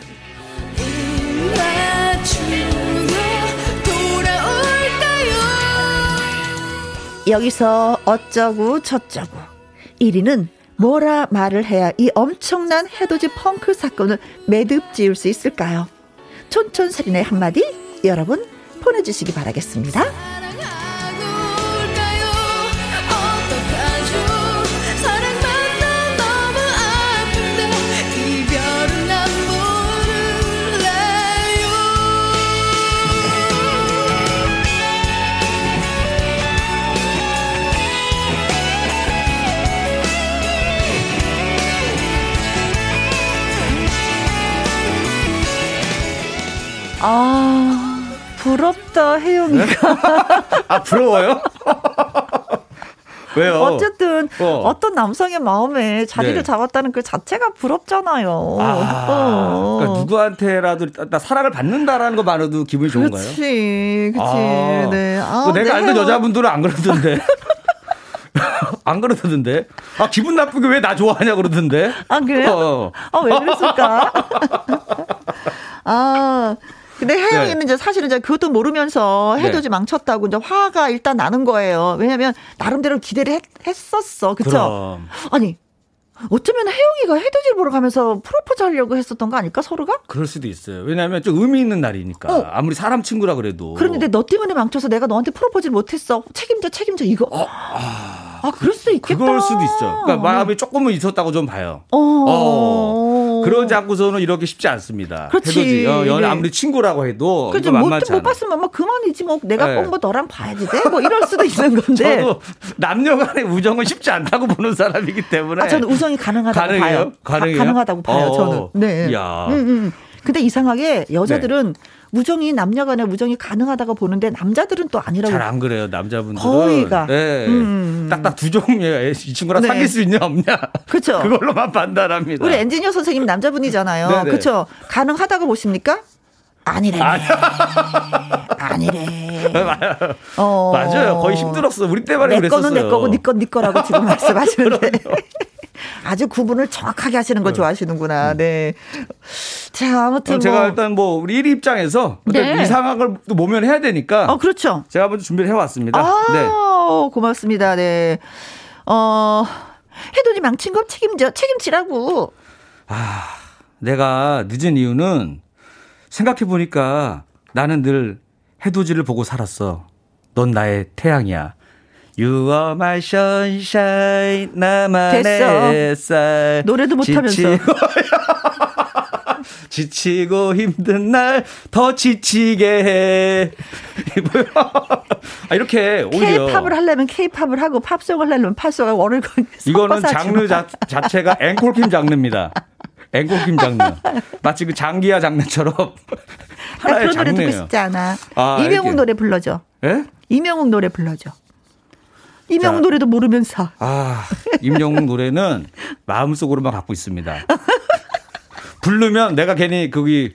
Speaker 1: 여기서 어쩌고 저쩌고 1위는 뭐라 말을 해야 이 엄청난 해돋이 펑크 사건을 매듭 지을 수 있을까요? 촌촌살인의 한마디 여러분 보내주시기 바라겠습니다. 아, 부럽다, 혜영이가.
Speaker 5: 아, 부러워요? 왜요?
Speaker 1: 어쨌든 어. 떤 남성의 마음에 자리를 네. 잡았다는 그 자체가 부럽잖아요. 아,
Speaker 5: 어. 그러니까 누구한테라도 나 사랑을 받는다라는 것만으로도 기분이 좋은가요?
Speaker 1: 그렇지, 그렇지. 아, 네. 아,
Speaker 5: 내가 네, 알던 여자분들은 안 그러던데. 안 그러던데. 아 기분 나쁘게 왜 나 좋아하냐 그러던데.
Speaker 1: 아 그래요? 어. 아 왜 그랬을까? 아 근데 혜영이는 네. 이제 사실은 이제 그것도 모르면서 해돋이 네. 망쳤다고 이제 화가 일단 나는 거예요. 왜냐면 나름대로 기대를 했, 었어 그쵸? 아니, 어쩌면 혜영이가 해돋이를 보러 가면서 프로포즈 하려고 했었던 거 아닐까 서로가?
Speaker 5: 그럴 수도 있어요. 왜냐하면 좀 의미 있는 날이니까 어. 아무리 사람 친구라 그래도.
Speaker 1: 그런데 너 때문에 망쳐서 내가 너한테 프로포즈를 못했어. 책임져 책임져 이거. 어. 아, 아 그럴 수도 있겠다.
Speaker 5: 그럴 수도 있어. 그러니까 마음이 조금은 있었다고 좀 봐요. 어. 어. 그러지 않고서는 이렇게 쉽지 않습니다. 그렇지. 어, 연 네. 아무리 친구라고 해도
Speaker 1: 그렇죠. 못, 못 봤으면 뭐 그만이지 뭐 내가 네. 꼭뭐 너랑 봐야지 돼. 뭐 이럴 수도 있는 건데.
Speaker 5: 저도 남녀간의 우정은 쉽지 않다고 보는 사람이기 때문에.
Speaker 1: 아, 저는 우정이 가능하다고 가능해요? 봐요. 가능해요? 가, 능하다고 봐요. 어. 저는. 네. 야. 음, 음. 근데 이상하게 여자들은 네. 우정이 남녀 간의 우정이 가능하다고 보는데 남자들은 또 아니라고.
Speaker 5: 잘 안 그래요. 남자분들은.
Speaker 1: 거의가.
Speaker 5: 네. 음. 딱딱 두 종류예요. 이 친구랑 네. 사귈 수 있냐 없냐.
Speaker 1: 그렇죠.
Speaker 5: 그걸로만 판단합니다.
Speaker 1: 우리 엔지니어 선생님 남자분이잖아요. 그렇죠. 가능하다고 보십니까? 아니래. 아니래.
Speaker 5: 어. 맞아요. 거의 힘들었어. 우리 때만
Speaker 1: 내 그랬었어요. 거는 내 거고 네건네 거라고 지금 말씀하시는데. 아주 구분을 정확하게 하시는 걸 네. 좋아하시는구나. 음. 네. 자, 아무튼
Speaker 5: 제가 뭐. 일단 뭐 우리 1위 입장에서 네. 이 상황을 또 모면해야 되니까.
Speaker 1: 어, 그렇죠.
Speaker 5: 제가 먼저 준비를 해왔습니다.
Speaker 1: 아, 네. 고맙습니다. 네. 어, 해돈이 망친 거 책임져, 책임지라고.
Speaker 5: 아, 내가 늦은 이유는 생각해 보니까 나는 늘 해돋이를 보고 살았어. 넌 나의 태양이야. You are my sunshine, 나만의 햇살.
Speaker 1: 노래도 못하면서.
Speaker 5: 지치고 힘든 날 더 지치게 해. 아, 이렇게 오히려.
Speaker 1: K-팝을 하려면 K-팝을 하고 팝송을 하려면 팝송을 월을
Speaker 5: 이거는 장르 자, 자체가 앵콜킴 장르입니다. 앵콜킴 장르. 마치 그 장기야 장르처럼 하나의
Speaker 1: 그런 노래 듣고 싶지 않아. 아, 이명웅 이렇게. 노래 불러줘. 예? 이명웅 노래 불러줘. 임영웅 노래도 모르면서.
Speaker 5: 아, 임영웅 노래는 마음속으로만 갖고 있습니다. 부르면 내가 괜히 거기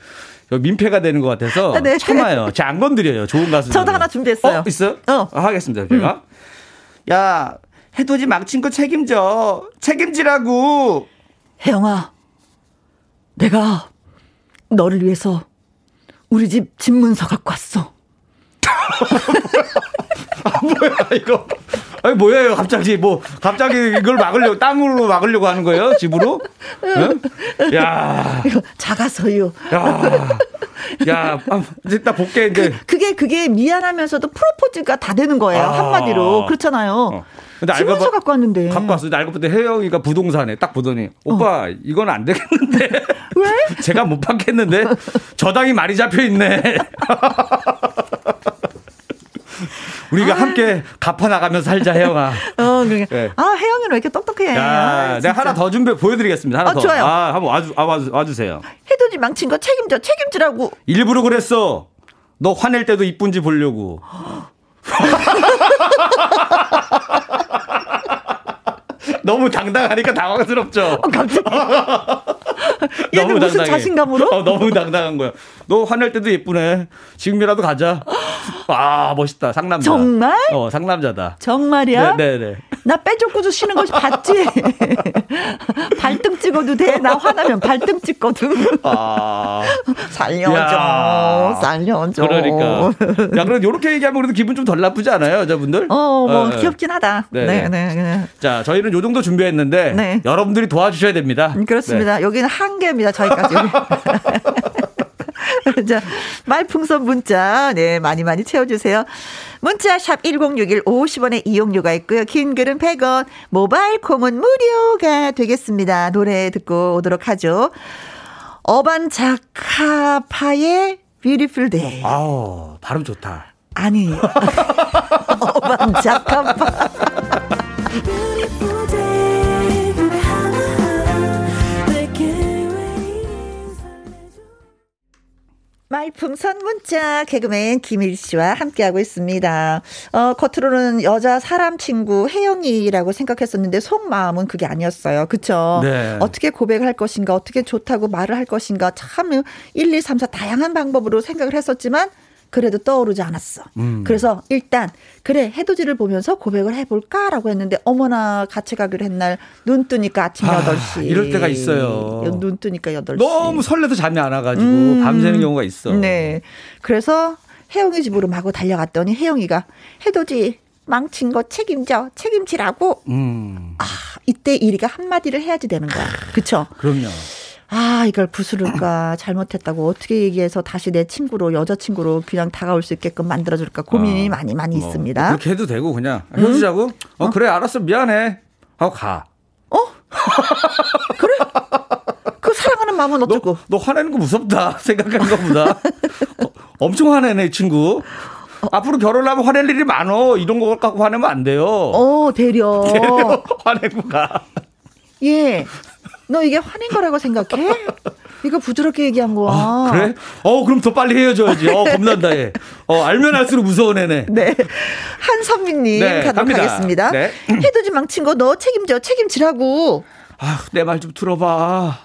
Speaker 5: 민폐가 되는 것 같아서 아, 네. 참아요. 제가 안 건드려요. 좋은 가수.
Speaker 1: 저도 하나 준비했어요.
Speaker 5: 어, 있어요? 어. 아, 하겠습니다. 제가. 음. 야, 해돋이 망친 거 책임져. 책임지라고.
Speaker 1: 혜영아, 내가 너를 위해서 우리 집 집문서 갖고 왔어.
Speaker 5: 아, 뭐야, 이거. 아니, 뭐예요, 갑자기. 뭐, 갑자기 이걸 막으려고, 땅으로 막으려고 하는 거예요? 집으로? 응? 야.
Speaker 1: 이거 자가서유.
Speaker 5: 야. 야, 아, 이제 볼게, 이제.
Speaker 1: 그, 게 그게 미안하면서도 프로포즈가 다 되는 거예요. 아. 한마디로. 그렇잖아요. 어. 근데 알고 보 갖고 왔는데.
Speaker 5: 갖고 왔어. 근데 알고 봤더니 혜영이가 부동산에 딱 보더니 오빠 어. 이건 안 되겠는데.
Speaker 1: 왜?
Speaker 5: 제가 못 받겠는데. 저당이 많이 잡혀 있네. 우리가 아. 함께 갚아 나가면서 살자 혜영아.
Speaker 1: 어, 그러게. 네. 아 혜영이는 왜 이렇게 똑똑해? 야,
Speaker 5: 아, 내가 하나 더 준비해 보여드리겠습니다. 하나
Speaker 1: 아,
Speaker 5: 더.
Speaker 1: 좋아요.
Speaker 5: 아, 한번 와주, 아, 와주, 와주세요.
Speaker 1: 해돋이 망친 거 책임져, 책임지라고.
Speaker 5: 일부러 그랬어. 너 화낼 때도 이쁜지 보려고. 너무 당당하니까 당황스럽죠.
Speaker 1: 어, 갑자기. 너무 무슨 당당해. 자신감으로?
Speaker 5: 어, 너무 당당한 거야. 너 화낼 때도 예쁘네. 지금이라도 가자. 아 멋있다. 상남자.
Speaker 1: 정말?
Speaker 5: 어 상남자다.
Speaker 1: 정말이야?
Speaker 5: 네네네. 네, 네.
Speaker 1: 나 빼줬고도 쉬는 것이 봤지. 발등 찍어도 돼. 나 화나면 발등 찍거든. 아 살려줘. 야. 살려줘.
Speaker 5: 그러니까. 야 그럼 이렇게 얘기하면 그래도 기분 좀 덜 나쁘지 않아요, 여자분들?
Speaker 1: 어뭐 어, 귀엽긴 하다. 네네. 네, 네, 네.
Speaker 5: 자 저희는 요 정도 준비했는데 네. 여러분들이 도와주셔야 됩니다.
Speaker 1: 음, 그렇습니다. 네. 여기는 한 개입니다. 저희까지. 자, 말풍선 문자, 네, 많이 많이 채워주세요. 문자 샵 1061 50원의 이용료가 있고요. 긴 글은 100원, 모바일 콩은 무료가 되겠습니다. 노래 듣고 오도록 하죠. 어반 자카파의 Beautiful Day.
Speaker 5: 아우, 발음 좋다.
Speaker 1: 아니, 어반 자카파. 말풍선 문자 개그맨 김일 씨와 함께하고 있습니다. 어, 겉으로는 여자 사람 친구 혜영이라고 생각했었는데 속마음은 그게 아니었어요. 그쵸? 네. 어떻게 고백할 것인가, 어떻게 좋다고 말을 할 것인가 참 1, 2, 3, 4 다양한 방법으로 생각을 했었지만 그래도 떠오르지 않았어. 음. 그래서 일단 그래 해돋이를 보면서 고백을 해볼까라고 했는데 어머나 같이 가기로 했날 눈 뜨니까 아침 아, 8시.
Speaker 5: 이럴 때가 있어요.
Speaker 1: 눈 뜨니까 8시.
Speaker 5: 너무 설레서 잠이 안 와가지고 음. 밤새는 경우가 있어.
Speaker 1: 네. 그래서 혜영이 집으로 마구 달려갔더니 혜영이가 해돋이 망친 거 책임져 책임지라고. 음. 아 이때 이리가 한마디를 해야지 되는 거야. 그쵸?
Speaker 5: 그럼요.
Speaker 1: 아, 이걸 부수를까, 잘못했다고 어떻게 얘기해서 다시 내 친구로, 여자친구로 그냥 다가올 수 있게끔 만들어줄까 고민이 어, 많이 많이 뭐, 있습니다.
Speaker 5: 그렇게 해도 되고, 그냥. 헤어지자고? 응? 어, 어, 그래, 알았어, 미안해. 하고 가.
Speaker 1: 어? 그래? 그 사랑하는 마음은 어쩌고?
Speaker 5: 너, 너 화내는 거 무섭다. 생각하는 것보다. 어, 엄청 화내네, 친구. 어. 앞으로 결혼하면 화낼 일이 많어. 이런 거 갖고 화내면 안 돼요.
Speaker 1: 어, 대려.
Speaker 5: 대려. 화내고 가.
Speaker 1: 예. 너 이게 화낸 거라고 생각해? 이거 부드럽게 얘기한 거야.
Speaker 5: 아, 그래? 어, 그럼 더 빨리 헤어져야지. 어, 겁난다, 얘. 어, 알면 알수록 무서운 애네.
Speaker 1: 네. 한선미님 네, 가도록 갑니다. 하겠습니다. 네. 해돋이 망친 거 너 책임져, 책임지라고.
Speaker 5: 아, 내 말 좀 들어봐.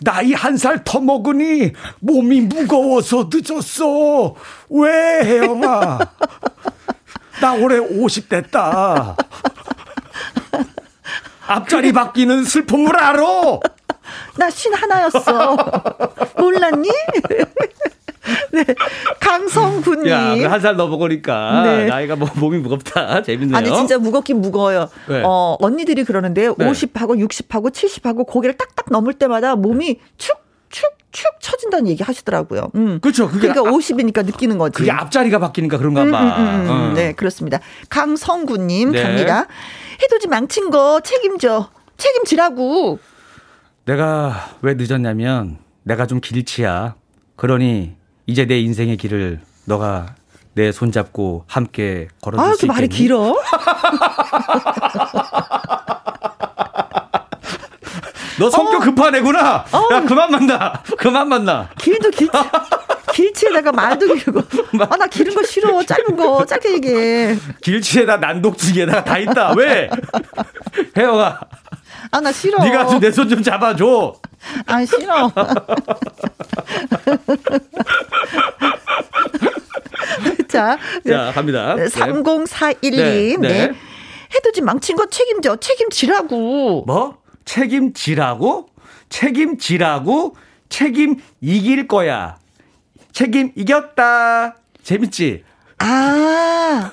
Speaker 5: 나이 한 살 더 먹으니 몸이 무거워서 늦었어. 왜, 혜영아? 나 올해 50 됐다. 앞자리 바뀌는 슬픔을 알아.
Speaker 1: 나 신 하나였어. 몰랐니? 네. 강성군님.
Speaker 5: 야, 한 살 넘어가니까 네. 나이가 뭐 몸이 무겁다. 재밌네요.
Speaker 1: 아니, 진짜 무겁긴 무거워요. 네. 어, 언니들이 그러는데 네. 50하고 60하고 70하고 고개를 딱딱 넘을 때마다 몸이 축, 축, 축 처진다는 얘기 하시더라고요. 음.
Speaker 5: 그렇죠.
Speaker 1: 그게 그러니까 아, 50이니까 느끼는 거지.
Speaker 5: 그게 앞자리가 바뀌니까 그런가 봐. 음, 음,
Speaker 1: 음. 어. 네, 그렇습니다. 강성구님 네. 갑니다. 해돋이 망친 거 책임져. 책임지라고.
Speaker 5: 내가 왜 늦었냐면 내가 좀 길치야. 그러니 이제 내 인생의 길을 너가 내 손잡고 함께 걸어줄 아, 수 있겠니?
Speaker 1: 말이 길어?
Speaker 5: 너 성격 어. 급한 애구나. 어. 야 그만 만나. 그만 만나.
Speaker 1: 길도 길지. 길치에다가 말도 길고. 아, 나 기른 거 싫어. 짧은 거. 짧게 얘기해.
Speaker 5: 길치에다 난독지기에다가 다 있다. 왜? 혜영아.
Speaker 1: 아, 나 싫어.
Speaker 5: 네가 내손 좀 잡아줘.
Speaker 1: 아, 싫어. 자,
Speaker 5: 자 갑니다.
Speaker 1: 3041님. 네. 네. 해돋이 망친 거 책임져. 책임지라고.
Speaker 5: 뭐? 책임지라고? 책임지라고? 책임 이길 거야. 책임 이겼다. 재밌지?
Speaker 1: 아,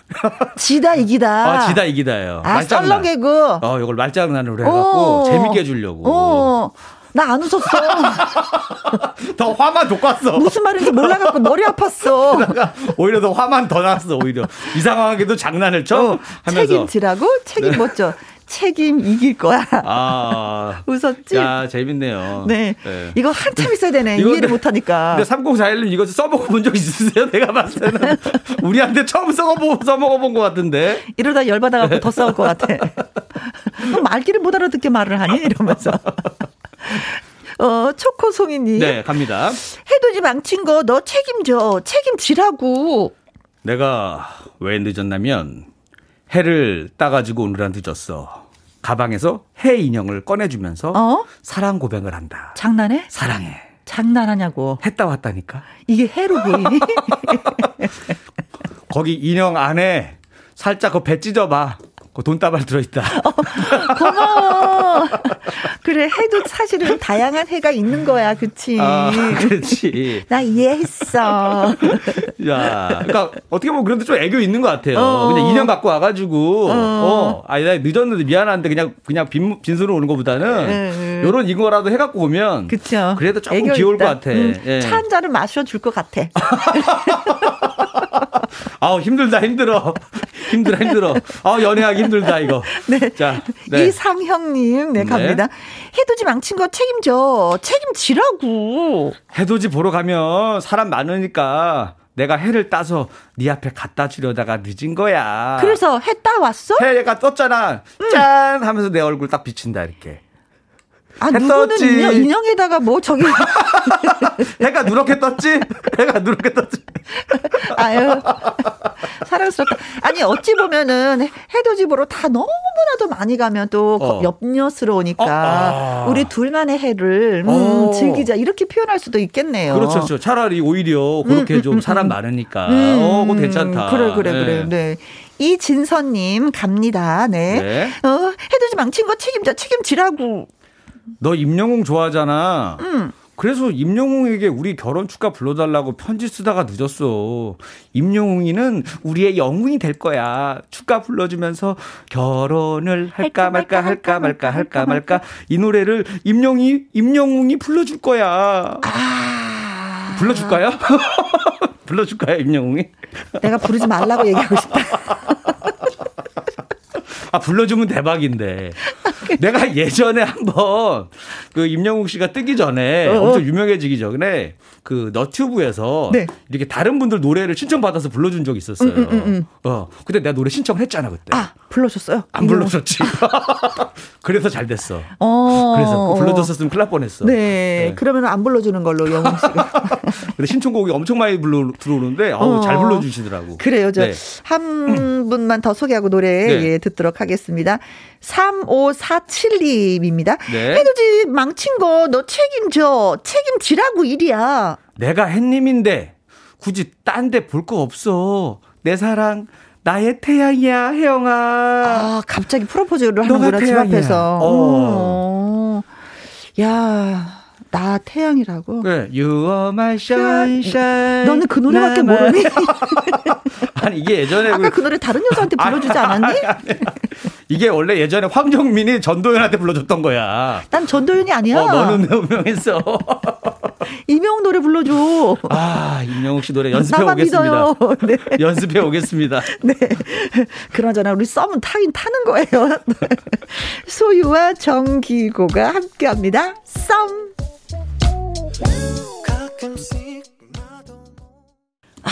Speaker 1: 지다 이기다.
Speaker 5: 아, 지다 이기다예요.
Speaker 1: 아, 썰렁 개그.
Speaker 5: 어, 이걸 말장난으로 해갖고 재밌게 해주려고. 어.
Speaker 1: 나안 웃었어.
Speaker 5: 더 화만 돋았어.
Speaker 1: 무슨 말인지 몰라갖고 머리 아팠어.
Speaker 5: 오히려 더 화만 더 났어. 오히려 이 상황에도 장난을 쳐 어,
Speaker 1: 하면서 책임지라고 책임 네. 못 져. 책임 이길 거야. 아. 웃었지?
Speaker 5: 야, 재밌네요.
Speaker 1: 네. 네. 이거 한참 있어야 되네. 이해를 못 하니까.
Speaker 5: 근데 3041님 이거 써먹어 본 적 있으세요? 내가 봤을 때는. 우리한테 처음 써먹어, 써먹어 본 것 같은데.
Speaker 1: 이러다 열받아갖고 더 싸울 것 같아. 말귀를 못 알아듣게 말을 하니? 이러면서. 어, 초코송이님.
Speaker 5: 네, 갑니다.
Speaker 1: 해돋이 망친 거 너 책임져. 책임지라고.
Speaker 5: 내가 왜 늦었냐면, 해를 따가지고 오늘은 늦었어. 가방에서 해 인형을 꺼내주면서 어? 사랑 고백을 한다.
Speaker 1: 장난해?
Speaker 5: 사랑해.
Speaker 1: 장난하냐고.
Speaker 5: 했다 왔다니까.
Speaker 1: 이게 해로 보이니?
Speaker 5: 거기 인형 안에 살짝 그 배 찢어봐. 그 돈다발 들어있다. 어,
Speaker 1: 고마워. 그래, 해도 사실은 다양한 해가 있는 거야, 그치?
Speaker 5: 아, 그렇지.
Speaker 1: 나 이해했어.
Speaker 5: 야, 그러니까 어떻게 보면 그래도 좀 애교 있는 것 같아요. 어. 그냥 인형 갖고 와가지고, 어, 어 아니, 나 늦었는데 미안한데 그냥, 그냥 빈, 빈손으로 오는 것보다는, 네. 요런 이거라도 해갖고 오면, 그쵸. 그래도 조금 귀여울 있다. 것 같아. 음,
Speaker 1: 예. 차한 잔을 마셔줄 것 같아.
Speaker 5: 아우, 힘들다, 힘들어. 힘들어, 힘들어. 아 연애하기 힘들다, 이거.
Speaker 1: 네. 자, 네. 이상형님, 네, 갑니다. 네. 해돋이 망친 거 책임져. 책임지라고.
Speaker 5: 해돋이 보러 가면 사람 많으니까 내가 해를 따서 네 앞에 갖다 주려다가 늦은 거야.
Speaker 1: 그래서 해 따 왔어?
Speaker 5: 해가 떴잖아. 응. 짠! 하면서 내 얼굴 딱 비친다, 이렇게.
Speaker 1: 아, 누구는 인형, 인형에다가 뭐 저기.
Speaker 5: 해가 누렇게 떴지? 해가 누렇게 떴지?
Speaker 1: 아유, 사랑스럽다. 아니, 어찌 보면은 해돋이보러 다 너무나도 많이 가면 또 어. 엽녀스러우니까 어, 아. 우리 둘만의 해를 음, 어. 즐기자. 이렇게 표현할 수도 있겠네요.
Speaker 5: 그렇죠, 그렇죠. 차라리 오히려 그렇게 음, 좀 음, 사람 음. 많으니까. 음, 어, 그 괜찮다.
Speaker 1: 그래, 그래, 네. 그래. 네. 이진선님 갑니다. 네. 네. 어, 해돋이 망친 거 책임져, 책임지라고.
Speaker 5: 너 임영웅 좋아하잖아. 응. 그래서 임영웅에게 우리 결혼 축가 불러달라고 편지 쓰다가 늦었어. 임영웅이는 우리의 영웅이 될 거야. 축가 불러주면서 결혼을 할까 말까 할까 말까 할까 말까 이 노래를 임영웅이 임영웅이 불러줄 거야. 아... 불러줄까요? 불러줄까요, 임영웅이?
Speaker 1: 내가 부르지 말라고 얘기하고 싶다.
Speaker 5: 아, 불러주면 대박인데. 내가 예전에 한번 그 임영웅 씨가 뜨기 전에 어어. 엄청 유명해지기 전에 그 너튜브에서 네. 이렇게 다른 분들 노래를 신청받아서 불러준 적이 있었어요. 음, 음, 음, 음. 어. 근데 내가 노래 신청을 했잖아, 그때.
Speaker 1: 아, 불러줬어요?
Speaker 5: 안 불러줬지. 그래서 잘 됐어. 어. 그래서 그 불러줬었으면 큰일 날 뻔했어.
Speaker 1: 네. 네. 그러면 안 불러주는 걸로 영웅 씨가.
Speaker 5: 근데 신청곡이 엄청 많이 불러, 들어오는데 어우, 어. 잘 불러주시더라고.
Speaker 1: 그래요. 저한 네. 분만 더 소개하고 노래 네. 예, 듣도록 하겠습니다. 3547님입니다. 네. 해돋이 망친 거 너 책임져. 책임지라고 일이야.
Speaker 5: 내가 햇님인데 굳이 딴 데 볼 거 없어. 내 사랑 나의 태양이야, 혜영아.
Speaker 1: 아, 갑자기 프로포즈를 하는구나, 집 앞에서. 어. 어. 야. 나 태양이라고.
Speaker 5: 네, You are my sunshine.
Speaker 1: 너는 그 노래밖에 모르니?
Speaker 5: 아니 이게 예전에
Speaker 1: 아까 그, 그 노래 다른 여자한테 불러주지 않았니?
Speaker 5: 이게 원래 예전에 황정민이 전도연한테 불러줬던 거야.
Speaker 1: 난 전도연이 아니야.
Speaker 5: 어, 너는 유명했어.
Speaker 1: 이명웅 노래 불러줘.
Speaker 5: 아, 이명웅 씨 노래 연습해 오겠습니다. 네. 연습해 오겠습니다.
Speaker 1: 네. 그러잖아. 우리 썸은 타긴 타는 거예요. 소유와 정기고가 함께 합니다. 썸. I can see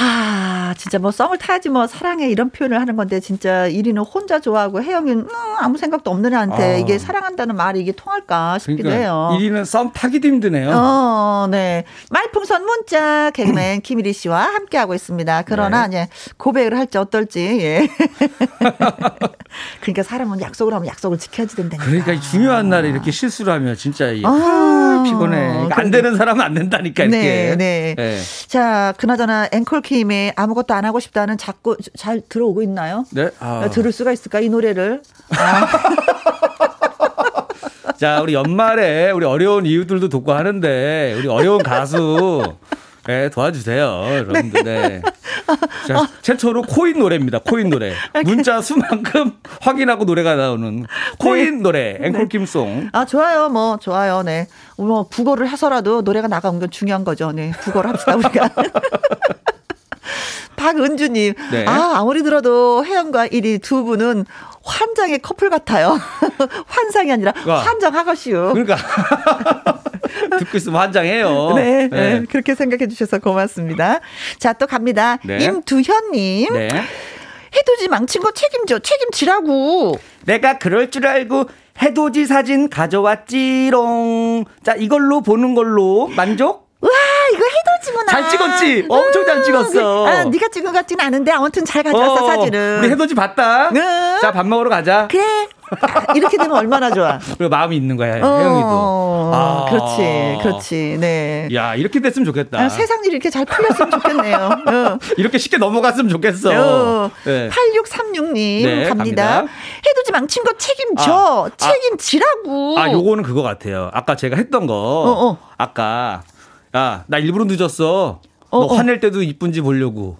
Speaker 1: 아, 진짜 뭐 썸을 타야지 뭐 사랑해 이런 표현을 하는 건데 진짜 1위는 혼자 좋아하고 혜영이는 음, 아무 생각도 없는 애한테 아. 이게 사랑한다는 말이 이게 통할까 싶기도 그러니까 해요.
Speaker 5: 1위는 썸 타기도 힘드네요.
Speaker 1: 어, 네. 말풍선 문자 개그맨 김일희 씨와 함께하고 있습니다. 그러나 네. 이제 고백을 할지 어떨지, 예. 그러니까 사람은 약속을 하면 약속을 지켜야지 된다니까.
Speaker 5: 그러니까 중요한 날에 이렇게 실수를 하면 진짜 아, 피곤해. 그러니까 안 되는 사람은 안 된다니까 이렇게.
Speaker 1: 네, 네. 네. 자, 그나저나 앵콜 김의 아무것도 안 하고 싶다는 자꾸 잘 들어오고 있나요?
Speaker 5: 네.
Speaker 1: 아. 들을 수가 있을까 이 노래를? 아.
Speaker 5: 자, 우리 연말에 우리 어려운 이웃들도 돕고 하는데 우리 어려운 가수 네, 도와주세요, 여러분들. 네. 자, 최초로 코인 노래입니다. 코인 노래. 문자 수만큼 확인하고 노래가 나오는 코인 네. 노래 앵콜 김송.
Speaker 1: 아 좋아요, 뭐 좋아요, 네. 뭐 국어를 해서라도 노래가 나가는 건 중요한 거죠. 네, 국어를 합시다 우리가. 박은주님, 네. 아 아무리 들어도 혜영과 일이 두 분은 환장의 커플 같아요. 환상이 아니라 환장하것이요.
Speaker 5: 그러니까. 듣고 있으면 환장해요.
Speaker 1: 네, 네. 네, 그렇게 생각해 주셔서 고맙습니다. 자, 또 갑니다. 네. 임두현님. 네. 해돋이 망친 거 책임져. 책임지라고.
Speaker 5: 내가 그럴 줄 알고 해돋이 사진 가져왔지롱. 자, 이걸로 보는 걸로 만족?
Speaker 1: 와 이거 해돋이구나.
Speaker 5: 잘 찍었지. 엄청 잘 찍었어.
Speaker 1: 아, 네가 찍은 것 같지는 않은데 아무튼 잘 가져왔어 어, 사진은.
Speaker 5: 우리 해돋이 봤다. 응. 자밥 먹으러 가자.
Speaker 1: 그래. 아, 이렇게 되면 얼마나 좋아.
Speaker 5: 그리고 마음이 있는 거야, 어, 혜영이도.
Speaker 1: 아. 그렇지, 그렇지, 네.
Speaker 5: 야, 이렇게 됐으면 좋겠다.
Speaker 1: 아, 세상 일이 이렇게 잘 풀렸으면 좋겠네요. 어.
Speaker 5: 이렇게 쉽게 넘어갔으면 좋겠어. 어.
Speaker 1: 네. 8636님 네, 갑니다. 갑니다. 해돋이 망친 거 책임져. 아, 아, 책임지라고.
Speaker 5: 아, 요거는 그거 같아요. 아까 제가 했던 거. 어, 어. 아까, 야, 나 일부러 늦었어. 너 어, 화낼 때도 이쁜지 보려고.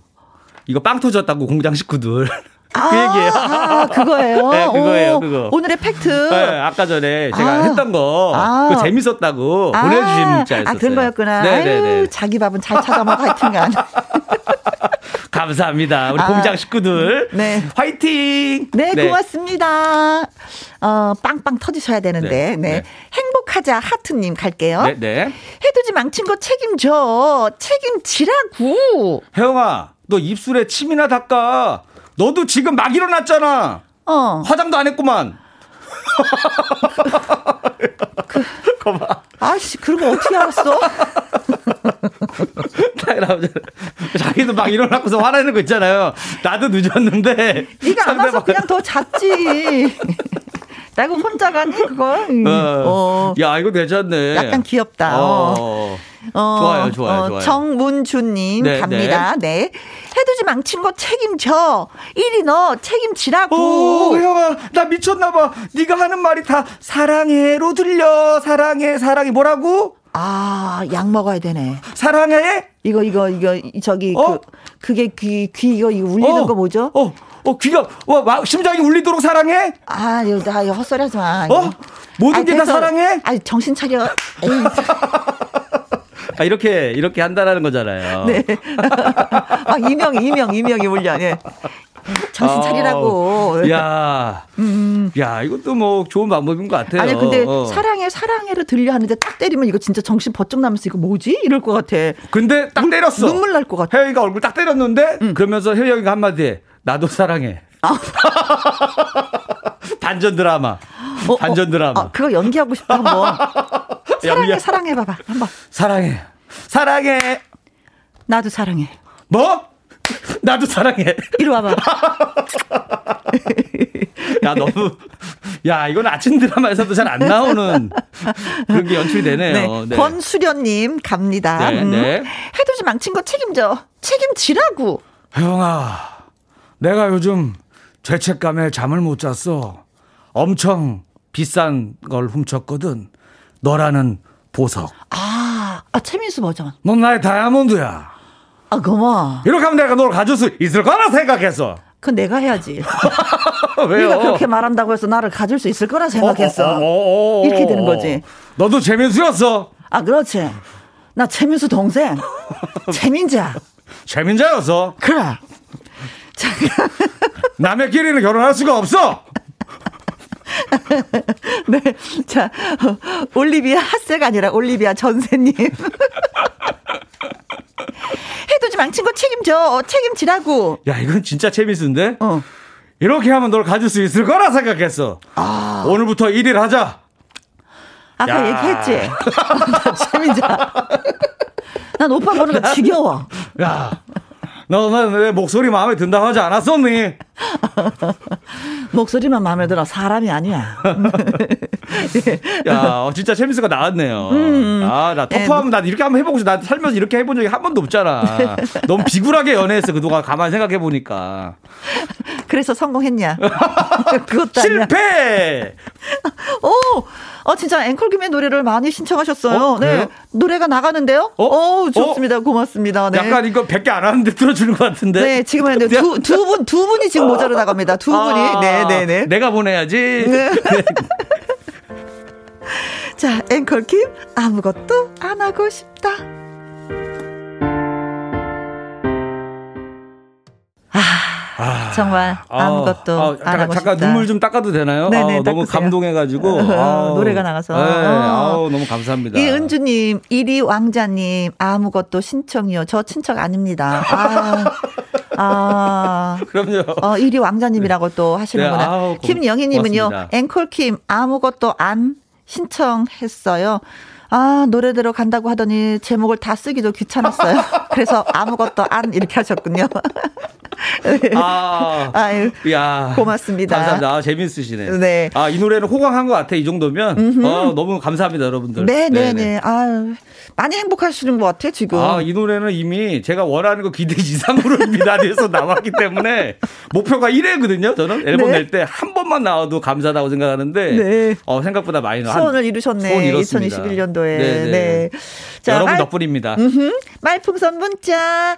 Speaker 5: 이거 빵 터졌다고 공장 식구들. 아, 그 얘기예요.
Speaker 1: 아, 그거예요?
Speaker 5: 네, 그거예요, 그거.
Speaker 1: 오늘의 팩트.
Speaker 5: 네, 아까 전에 제가 아, 했던 거, 아, 그거 재밌었다고 아, 보내주신 문자였어요. 아,
Speaker 1: 그런 거였구나. 네네네. 네, 네. 자기 밥은 잘 찾아 먹어, 하여튼간.
Speaker 5: 감사합니다. 우리 아, 공장 식구들. 네. 화이팅!
Speaker 1: 네, 네, 고맙습니다. 어, 빵빵 터지셔야 되는데. 네. 네. 네. 행복하자 하트님 갈게요. 네, 네. 해돋이 망친 거 책임져. 책임지라고.
Speaker 5: 혜영아, 너 입술에 침이나 닦아. 너도 지금 막 일어났잖아. 어. 화장도 안 했구만.
Speaker 1: 그, 아씨, 그런 거 어떻게 알았어?
Speaker 5: 자기도 막 일어나고서 화내는 거 있잖아요. 나도 늦었는데.
Speaker 1: 네가 안 와서 그냥 더 잤지. 나고 혼자 가니 그거? 음. 어.
Speaker 5: 어. 야 이거 괜찮네.
Speaker 1: 약간 귀엽다. 어. 어.
Speaker 5: 어, 좋아요, 좋아요, 어, 좋아요.
Speaker 1: 정문주님 네, 갑니다. 네. 네. 해돋이 망친 거 책임져. 이리 너 책임지라고.
Speaker 5: 오, 형아, 나 미쳤나봐. 네가 하는 말이 다 사랑해로 들려. 사랑해, 사랑해. 뭐라고?
Speaker 1: 아, 약 먹어야 되네.
Speaker 5: 사랑해?
Speaker 1: 이거, 이거, 이거, 저기, 어? 그, 그게 귀, 귀, 이거, 이거 울리는 어, 거 뭐죠?
Speaker 5: 어, 어, 귀가, 와, 심장이 울리도록 사랑해?
Speaker 1: 아, 나, 헛소리 하지 마.
Speaker 5: 어? 모든 게 다 사랑해?
Speaker 1: 아, 정신 차려.
Speaker 5: 아, 이렇게, 이렇게 한다라는 거잖아요. 네.
Speaker 1: 아, 이명, 이명, 이명이 울려. 예. 정신 차리라고.
Speaker 5: 아, 야, 음. 야, 이것도 뭐 좋은 방법인 것 같아요.
Speaker 1: 아니, 근데 어. 사랑해, 사랑해를 들려 하는데 딱 때리면 이거 진짜 정신 버쩍 나면서 이거 뭐지? 이럴 것 같아.
Speaker 5: 근데 딱 때렸어.
Speaker 1: 눈물 날 것 같아.
Speaker 5: 혜영이가 얼굴 딱 때렸는데, 음. 그러면서 혜영이가 한마디 해. 나도 사랑해. 아. 반전 드라마. 어, 반전 어, 드라마. 어,
Speaker 1: 그거 연기하고 싶다, 한번. 사랑해, 사랑해 봐봐. 한번.
Speaker 5: 사랑해. 사랑해.
Speaker 1: 나도 사랑해.
Speaker 5: 뭐? 나도 사랑해.
Speaker 1: 이리 와봐.
Speaker 5: 야, 너무. 야, 이건 아침 드라마에서도 잘 안 나오는 그런 게 연출이 되네요. 네.
Speaker 1: 네. 권수련님 갑니다. 네, 음. 네. 해돋이 망친 거 책임져. 책임지라고.
Speaker 5: 혜영아, 내가 요즘 죄책감에 잠을 못 잤어. 엄청 비싼 걸 훔쳤거든. 너라는 보석.
Speaker 1: 아, 아 최민수 버전.
Speaker 5: 넌 나의 다이아몬드야.
Speaker 1: 아, 고마워.
Speaker 5: 이렇게 하면 내가 널 가질 수 있을 거라 생각했어.
Speaker 1: 그건 내가 해야지.
Speaker 5: 왜요?
Speaker 1: 네가 그렇게 말한다고 해서 나를 가질 수 있을 거라 생각했어. 어, 어, 어, 어 이렇게 되는 거지.
Speaker 5: 너도 최민수였어.
Speaker 1: 아, 그렇지. 나 최민수 동생. 최민자.
Speaker 5: 최민자였어.
Speaker 1: 그래.
Speaker 5: 잠깐. 남의 끼리는 결혼할 수가 없어.
Speaker 1: 네. 자, 올리비아 핫세가 아니라 올리비아 전세님. 해돋이 망친 거 책임져. 책임지라고.
Speaker 5: 야, 이건 진짜 재밌는데? 어. 이렇게 하면 널 가질 수 있을 거라 생각했어. 아. 오늘부터 1일 하자.
Speaker 1: 아까 야. 얘기했지. 재민자. 난 오빠 보는 거 지겨워.
Speaker 5: 야. 너내 목소리 마음에 든다고 하지 않았었니?
Speaker 1: 목소리만 마음에 들어 사람이 아니야.
Speaker 5: 네. 야, 진짜 재밌을 거 나왔네요. 음. 아, 나 터프하면 나 이렇게 한번 해보고 싶어. 나 살면서 이렇게 해본 적이 한 번도 없잖아. 너무 비굴하게 연애했어. 그동안 가만히 생각해 보니까.
Speaker 1: 그래서 성공했냐?
Speaker 5: 그것도 실패.
Speaker 1: 오, 어 진짜 앵콜김의 노래를 많이 신청하셨어요. 어, 네, 노래가 나가는데요. 어, 어 좋습니다. 어? 고맙습니다. 네.
Speaker 5: 약간 이거 100개 안 하는데 들어주는 것 같은데.
Speaker 1: 네, 지금은 두 두 분 두 분이 지금 모자로 나갑니다. 두 분이. 아, 네, 네, 네.
Speaker 5: 내가 보내야지. 네.
Speaker 1: 자, 앵콜킴 아무것도 안 하고 싶다. 아, 정말 아, 아무것도 아, 안 하고
Speaker 5: 잠깐
Speaker 1: 싶다.
Speaker 5: 눈물 좀 닦아도 되나요? 네네, 아, 너무 감동해가지고
Speaker 1: 아, 노래가 나가서 네,
Speaker 5: 아 너무 감사합니다.
Speaker 1: 이은주님, 이리 왕자님 아무것도 신청이요. 저 친척 아닙니다. 아, 아
Speaker 5: 그럼요.
Speaker 1: 어, 이리 왕자님이라고 또 하시는구나. 네, 김영희님은요, 앵콜킴 아무것도 안 신청했어요. 아, 노래대로 간다고 하더니 제목을 다 쓰기도 귀찮았어요. 그래서 아무것도 안 이렇게 하셨군요. 아, 아유, 야, 고맙습니다.
Speaker 5: 감사합니다. 아, 재밌으시네. 네. 아, 이 노래는 호강한 것 같아. 이 정도면. 어, 너무 감사합니다, 여러분들.
Speaker 1: 네, 네, 네. 아유, 많이 행복하시는 것 같아, 지금.
Speaker 5: 아, 이 노래는 이미 제가 원하는 거 기대 이상으로 미달에서 나왔기 때문에 목표가 1회거든요. 저는 앨범 네. 낼때 한 번만 나와도 감사하다고 생각하는데 네. 어, 생각보다 많이
Speaker 1: 나와. 소원을 이루셨네. 소원 이뤘습니다. 2021년도 에. 네네. 네.
Speaker 5: 자, 여러분 덕분입니다.
Speaker 1: 음흠. 말풍선 문자.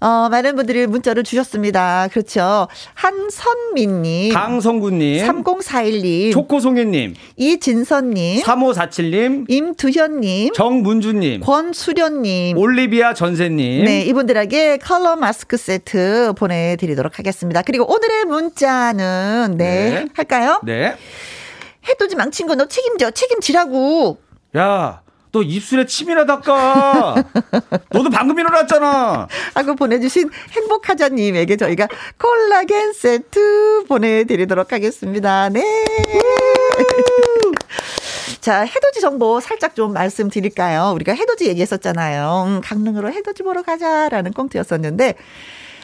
Speaker 1: 어, 많은 분들이 문자를 주셨습니다. 그렇죠. 한선민님.
Speaker 5: 강성구님.
Speaker 1: 3041님.
Speaker 5: 초코송이님.
Speaker 1: 이진선님.
Speaker 5: 3547님.
Speaker 1: 임두현님.
Speaker 5: 정문주님.
Speaker 1: 권수련님.
Speaker 5: 올리비아 전세님.
Speaker 1: 네, 이분들에게 컬러 마스크 세트 보내드리도록 하겠습니다. 그리고 오늘의 문자는, 네, 네. 할까요?
Speaker 5: 네.
Speaker 1: 해돋이 망친 거 너 책임져. 책임지라고.
Speaker 5: 야. 너 입술에 침이나 닦아. 너도 방금 일어났잖아.
Speaker 1: 하고 보내주신 행복하자님에게 저희가 콜라겐 세트 보내드리도록 하겠습니다. 네. 자, 해돋이 정보 살짝 좀 말씀드릴까요? 우리가 해돋이 얘기했었잖아요. 음, 강릉으로 해돋이 보러 가자라는 꽁트였었는데,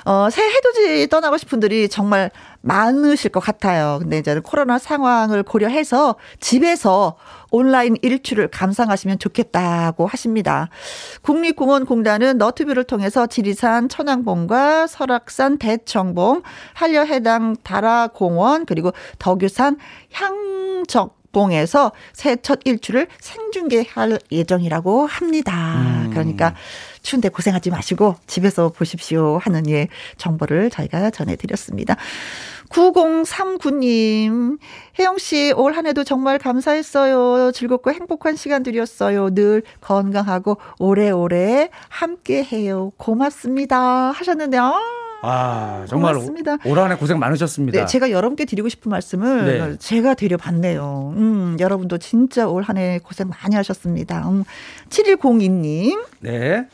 Speaker 1: 어, 새 해돋이 떠나고 싶은 분들이 정말 많으실 것 같아요. 근데 이제 코로나 상황을 고려해서 집에서 온라인 일출을 감상하시면 좋겠다고 하십니다. 국립공원공단은 너튜브를 통해서 지리산 천왕봉과 설악산 대청봉, 한려해당 다라공원, 그리고 덕유산 향적 봉에서 새 첫 일출을 생중계할 예정이라고 합니다. 음. 그러니까 추운데 고생하지 마시고 집에서 보십시오 하는 예 정보를 저희가 전해드렸습니다. 9039님, 혜영 씨, 올 한 해도 정말 감사했어요. 즐겁고 행복한 시간들이었어요. 늘 건강하고 오래오래 함께 해요. 고맙습니다. 하셨는데, 아.
Speaker 5: 아, 정말 고맙습니다. 올 한해 고생 많으셨습니다.
Speaker 1: 네, 제가 여러분께 드리고 싶은 말씀을 네. 제가 드려봤네요. 음, 여러분도 진짜 올 한 해 고생 많이 하셨습니다. 음, 7102님.
Speaker 5: 네.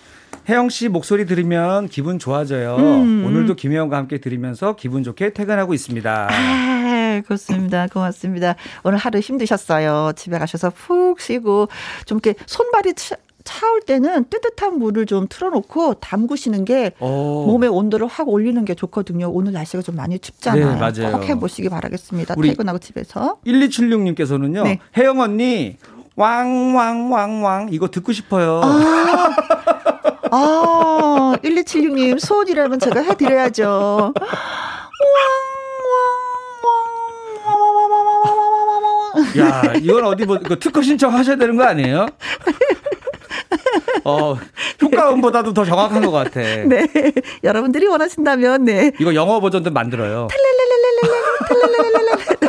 Speaker 5: 혜영 씨 목소리 들으면 기분 좋아져요. 음. 오늘도 김혜영과 함께 들으면서 기분 좋게 퇴근하고 있습니다.
Speaker 1: 아, 그렇습니다. 고맙습니다. 오늘 하루 힘드셨어요. 집에 가셔서 푹 쉬고 좀 이렇게 손발이 차, 차올 때는 뜨뜻한 물을 좀 틀어놓고 담그시는 게 오. 어. 몸의 온도를 확 올리는 게 좋거든요. 오늘 날씨가 좀 많이 춥잖아요. 네, 맞아요. 꼭 해보시기 바라겠습니다. 퇴근하고 집에서.
Speaker 5: 1276님께서는요. 네. 혜영 언니 왕왕왕왕 이거 듣고 싶어요. 아,
Speaker 1: 아 1276님 소원이라면 제가 해드려야죠.
Speaker 5: 야, 이건 어디 뭐 특허 신청 하셔야 되는 거 아니에요? 어, 효과음보다도 더 정확한 것 같아.
Speaker 1: 네. 여러분들이 원하신다면, 네.
Speaker 5: 이거 영어 버전도 만들어요.
Speaker 1: 탈랄랄랄랄랄, 탈랄랄랄랄.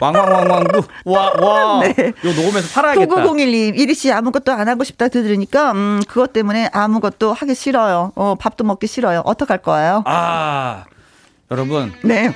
Speaker 5: 왕왕왕왕도 와, 와. 네. 이거 녹음해서 팔아야겠다.
Speaker 1: 9901님, 이리 씨 아무것도 안 하고 싶다 들으니까, 음, 그것 때문에 아무것도 하기 싫어요. 어, 밥도 먹기 싫어요. 어떡할 거예요?
Speaker 5: 아, 여러분.
Speaker 1: 네.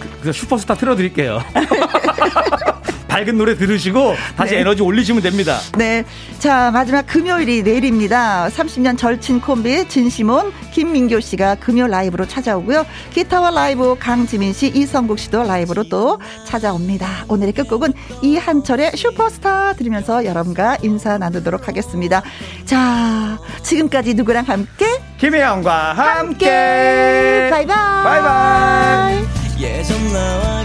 Speaker 5: 그, 그 슈퍼스타 틀어드릴게요. 밝은 노래 들으시고 다시 네. 에너지 올리시면 됩니다.
Speaker 1: 네. 자, 마지막 금요일이 내일입니다. 30년 절친 콤비 진시몬, 김민교 씨가 금요 라이브로 찾아오고요. 기타와 라이브 강지민 씨, 이성국 씨도 라이브로 또 찾아옵니다. 오늘의 끝곡은 이한철의 슈퍼스타 들으면서 여러분과 인사 나누도록 하겠습니다. 자, 지금까지 누구랑 함께?
Speaker 5: 김혜영과 함께. 함께.
Speaker 1: 바이바이.
Speaker 5: 바이바이. 예전 나와